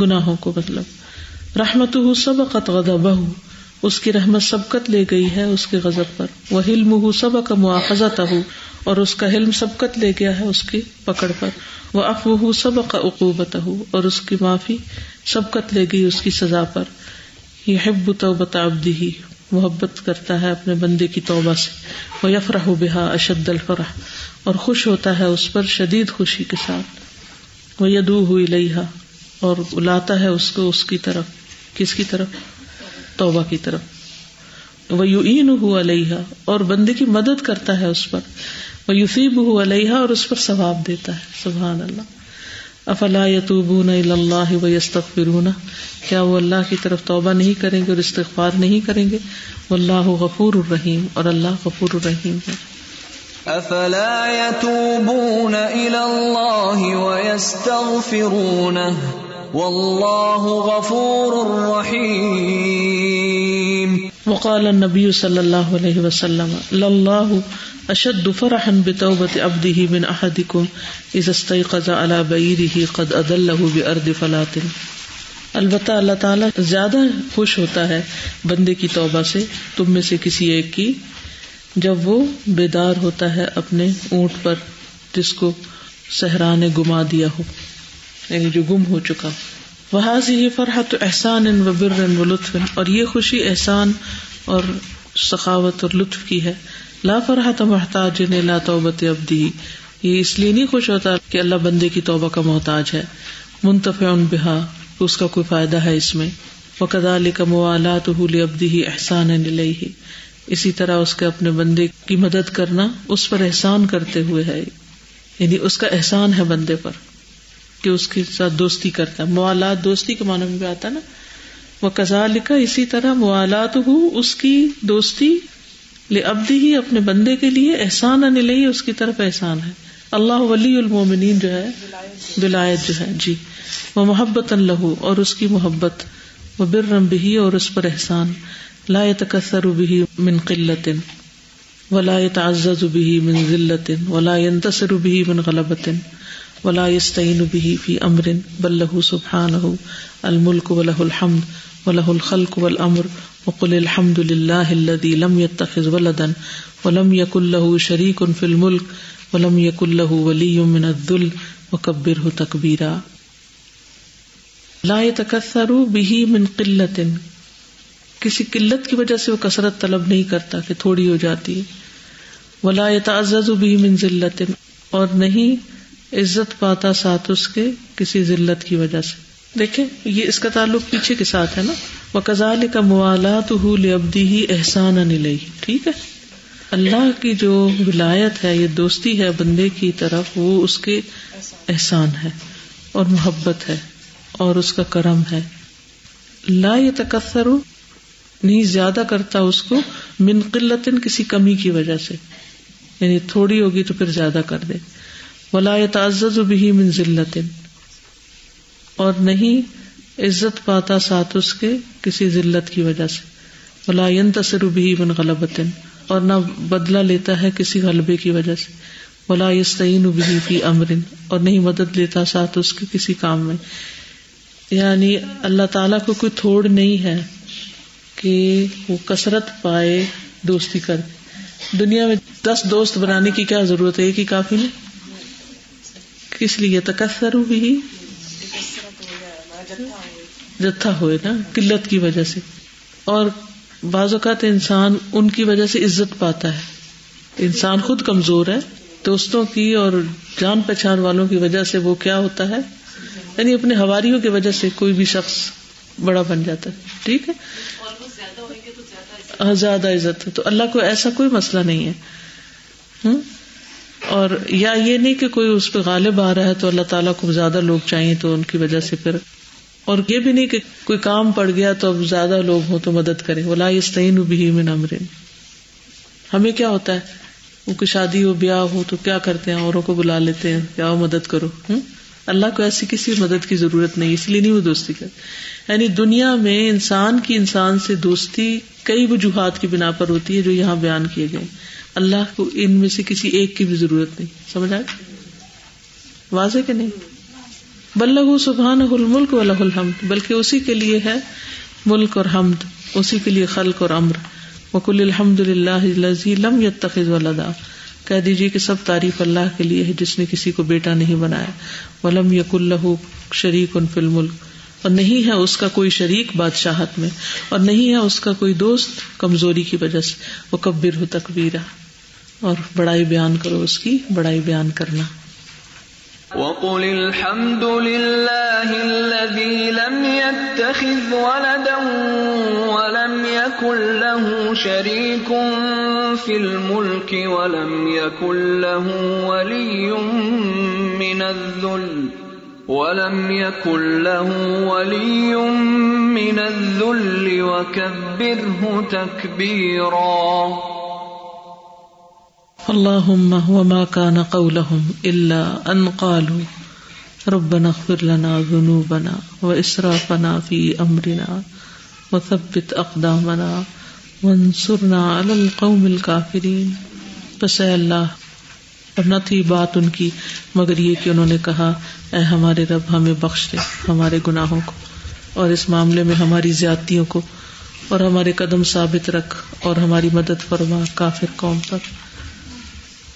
Speaker 1: گناہوں کو مطلب۔ رحمت ہو غذب اس کی رحمت سبقت لے گئی ہے اس کے غضب پر۔ وہ حلم ہو سب کا مواخذہ ہو اور اس کا حلم سبقت لے گیا ہے اس کی پکڑ پر۔ وہ افو سب کا عقوبت ہو اور اس کی معافی سبقت لے گئی اس کی سزا پر۔ یہ حب توبت ابدی ہی محبت کرتا ہے اپنے بندے کی توبہ سے وہ یفرح بحا اشد الفرح، اور خوش ہوتا ہے اس پر شدید خوشی کے ساتھ وہ یدو ہوئی لئیحا اور لاتا ہے اس کو اس کی طرف، کس کی طرف؟ توبہ کی طرف وہ یو این ہو علیہ اور بندے کی مدد کرتا ہے اس پر وہ یوسیب ہو علیہ اور اس پر ثواب دیتا ہے، سبحان اللہ۔ افلا یتوبون اللہ و یستغفرون کیا وہ اللہ کی طرف توبہ نہیں کریں گے اور استغفار نہیں کریں گے؟ واللہ غفور الرحیم اور اللہ غفور الرحیم ہے۔
Speaker 2: افلا يتوبون الى الله ويستغفرونه والله غفور رحيم
Speaker 1: وقال النبي صلى الله عليه وسلم لله اشد فرحا بتوبة عبده من احدكم اذا استيقظ على بعيره قد اضله بارض فلات. البتہ اللہ تعالیٰ زیادہ خوش ہوتا ہے بندے کی توبہ سے، تم میں سے کسی ایک کی، جب وہ بیدار ہوتا ہے اپنے اونٹ پر، جس کو صحرا نے گما دیا ہو یعنی جو گم ہو چکا ہو۔ وہ یہ فرحت احسان ان و بر و لطف اور یہ خوشی، احسان اور سخاوت اور لطف کی ہے۔ لا فرحت محتاج نے لا توبت ابدی یہ اس لیے نہیں خوش ہوتا کہ اللہ بندے کی توبہ کا محتاج ہے۔ منتفع بحا اس کا کوئی فائدہ ہے اس میں۔ وہ علی کا موالات ابدی ہی احسان ہی اسی طرح اس کے اپنے بندے کی مدد کرنا، اس پر احسان کرتے ہوئے ہے۔ یعنی اس کا احسان ہے بندے پر۔ کہ اس کے ساتھ دوستی کرتا ہے۔ موالات دوستی کے معنی میں بھی آتا نا۔ وہ کزا لکھا اسی طرح موالات ہو اس کی دوستی لے ابدی ہی اپنے بندے کے لیے احسان انلئی اس کی طرف احسان ہے۔ اللہ ولی المومنین جو ہے، ولایت جو ہے جی۔ وہ محبت اللہ اور اس کی محبت۔ وہ برم بھی اور اس پر احسان۔ لا تکثر بھی من قلت ولا تعزز به من ذلت ولا ينتصر به من غلبت ولا يستعين به في امر بل له سبحانه الملك وله الحمد وله الخلق والامر وقل الحمد لله الذي لم يتخذ ولدا ولم يكن له شريك في الملك ولم يكن له ولي من الذل، وكبره تكبيرا. لا يتكثر به من قلة، کسی قلت کی وجہ سے وہ کثرت طلب نہیں کرتا کہ تھوڑی ہو جاتی۔ ولا تعزز بھی من ذلت اور نہیں عزت پاتا ساتھ اس کے کسی ذلت کی وجہ سے۔ دیکھیں، یہ اس کا تعلق پیچھے کے ساتھ ہے نا۔ وہ کزال کا موالات ابدی ہی احسان نہیں ٹھیک ہے؟ اللہ کی جو ولایت ہے، یہ دوستی ہے بندے کی طرف، وہ اس کے احسان ہے اور محبت ہے اور اس کا کرم ہے۔ لا یہ تکثر نہیں، زیادہ کرتا اس کو من قلت کسی کمی کی وجہ سے۔ یعنی تھوڑی ہوگی تو پھر زیادہ کر دے۔ ولا تعزز بھی من ذلت اور نہیں عزت پاتا ساتھ اس کے کسی ذلت کی وجہ سے۔ ولا تصر بھی من غلط اور نہ بدلا لیتا ہے کسی غلبے کی وجہ سے۔ ولا یستعین بھی فی امرن۔ اور نہیں مدد لیتا ساتھ اس کے کسی کام میں۔ یعنی اللہ تعالیٰ کو کوئی تھوڑ نہیں ہے کہ وہ کثرت پائے دوستی کر۔ دنیا میں دس دوست بنانے کی کیا ضرورت ہے؟ ایک ہی کافی نہیں۔ کس لیے تکثر بھی جتھا ہوئے نا، قلت کی وجہ سے۔ اور بعض اوقات انسان ان کی وجہ سے عزت پاتا ہے۔ انسان خود کمزور ہے، دوستوں کی اور جان پہچان والوں کی وجہ سے وہ کیا ہوتا ہے؟ یعنی اپنے ہواریوں کی وجہ سے کوئی بھی شخص بڑا بن جاتا ہے۔ ٹھیک ہے؟ ہاں، زیادہ عزت ہے۔ تو اللہ کو ایسا کوئی مسئلہ نہیں ہے۔ اور یا یہ نہیں کہ کوئی اس پہ غالب آ رہا ہے تو اللہ تعالیٰ کو زیادہ لوگ چاہیے تو ان کی وجہ سے پھر اور یہ بھی نہیں کہ کوئی کام پڑ گیا تو اب زیادہ لوگ ہوں تو مدد کرے بولا یہ بھی من امرین ہمیں کیا ہوتا ہے؟ وہ کوئی شادی ہو، بیاہ ہو تو کیا کرتے ہیں؟ اوروں کو بلا لیتے ہیں۔ کیا مدد کرو۔ اللہ کو ایسی کسی مدد کی ضرورت نہیں، اس لیے نہیں وہ دوستی کرتے۔ یعنی دنیا میں انسان کی انسان سے دوستی کئی وجوہات کی بنا پر ہوتی ہے جو یہاں بیان کیے گئے۔ اللہ کو ان میں سے کسی ایک کی بھی ضرورت نہیں۔ سمجھ آئے؟ واضح کہ نہیں؟ بلغ سبحان الملک و الحمد، بلکہ اسی کے لیے ہے ملک اور حمد، اسی کے لیے خلق اور امر۔ وکل الحمد للہ لم یتخذ ولدا۔ کہہ دیجیے کہ سب تعریف اللہ کے لیے ہے، جس نے کسی کو بیٹا نہیں بنایا۔ ولم یق اللہ شریک ان فل ملک اور نہیں ہے اس کا کوئی شریک بادشاہت میں، اور نہیں ہے اس کا کوئی دوست کمزوری کی وجہ سے۔ وہ کبر ہو تکبیرہ۔ اور بڑائی بیان کرو اس کی، بڑائی بیان کرنا۔
Speaker 2: وقل الحمد لله الذي لم يتخذ ولدا ولم يكن له شريك في الملك ولم يكن له ولي من الذل ولم يكن له ولي من الذل وكبره تكبيرا۔
Speaker 1: اللهم وما كان قولهم الا ان قالوا ربنا اغفر لنا ذنوبنا واسرافنا في امرنا وثبت اقدامنا وانصرنا على القوم الكافرين بس اے اللہ اور نہ تھی بات ان کی، مگر یہ کہ انہوں نے کہا، اے ہمارے رب، ہمیں بخش دے ہمارے گناہوں کو، اور اس معاملے میں ہماری زیادتیوں کو، اور ہمارے قدم ثابت رکھ، اور ہماری مدد فرما کافر قوم پر۔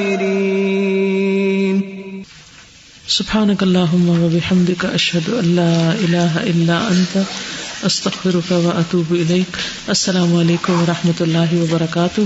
Speaker 2: الكافرين.
Speaker 1: سبحانك اللهم وبحمدك اشهد ان لا اله الا انت استغفرك واتوب اليك السلام علیکم و رحمۃ اللہ وبرکاتہ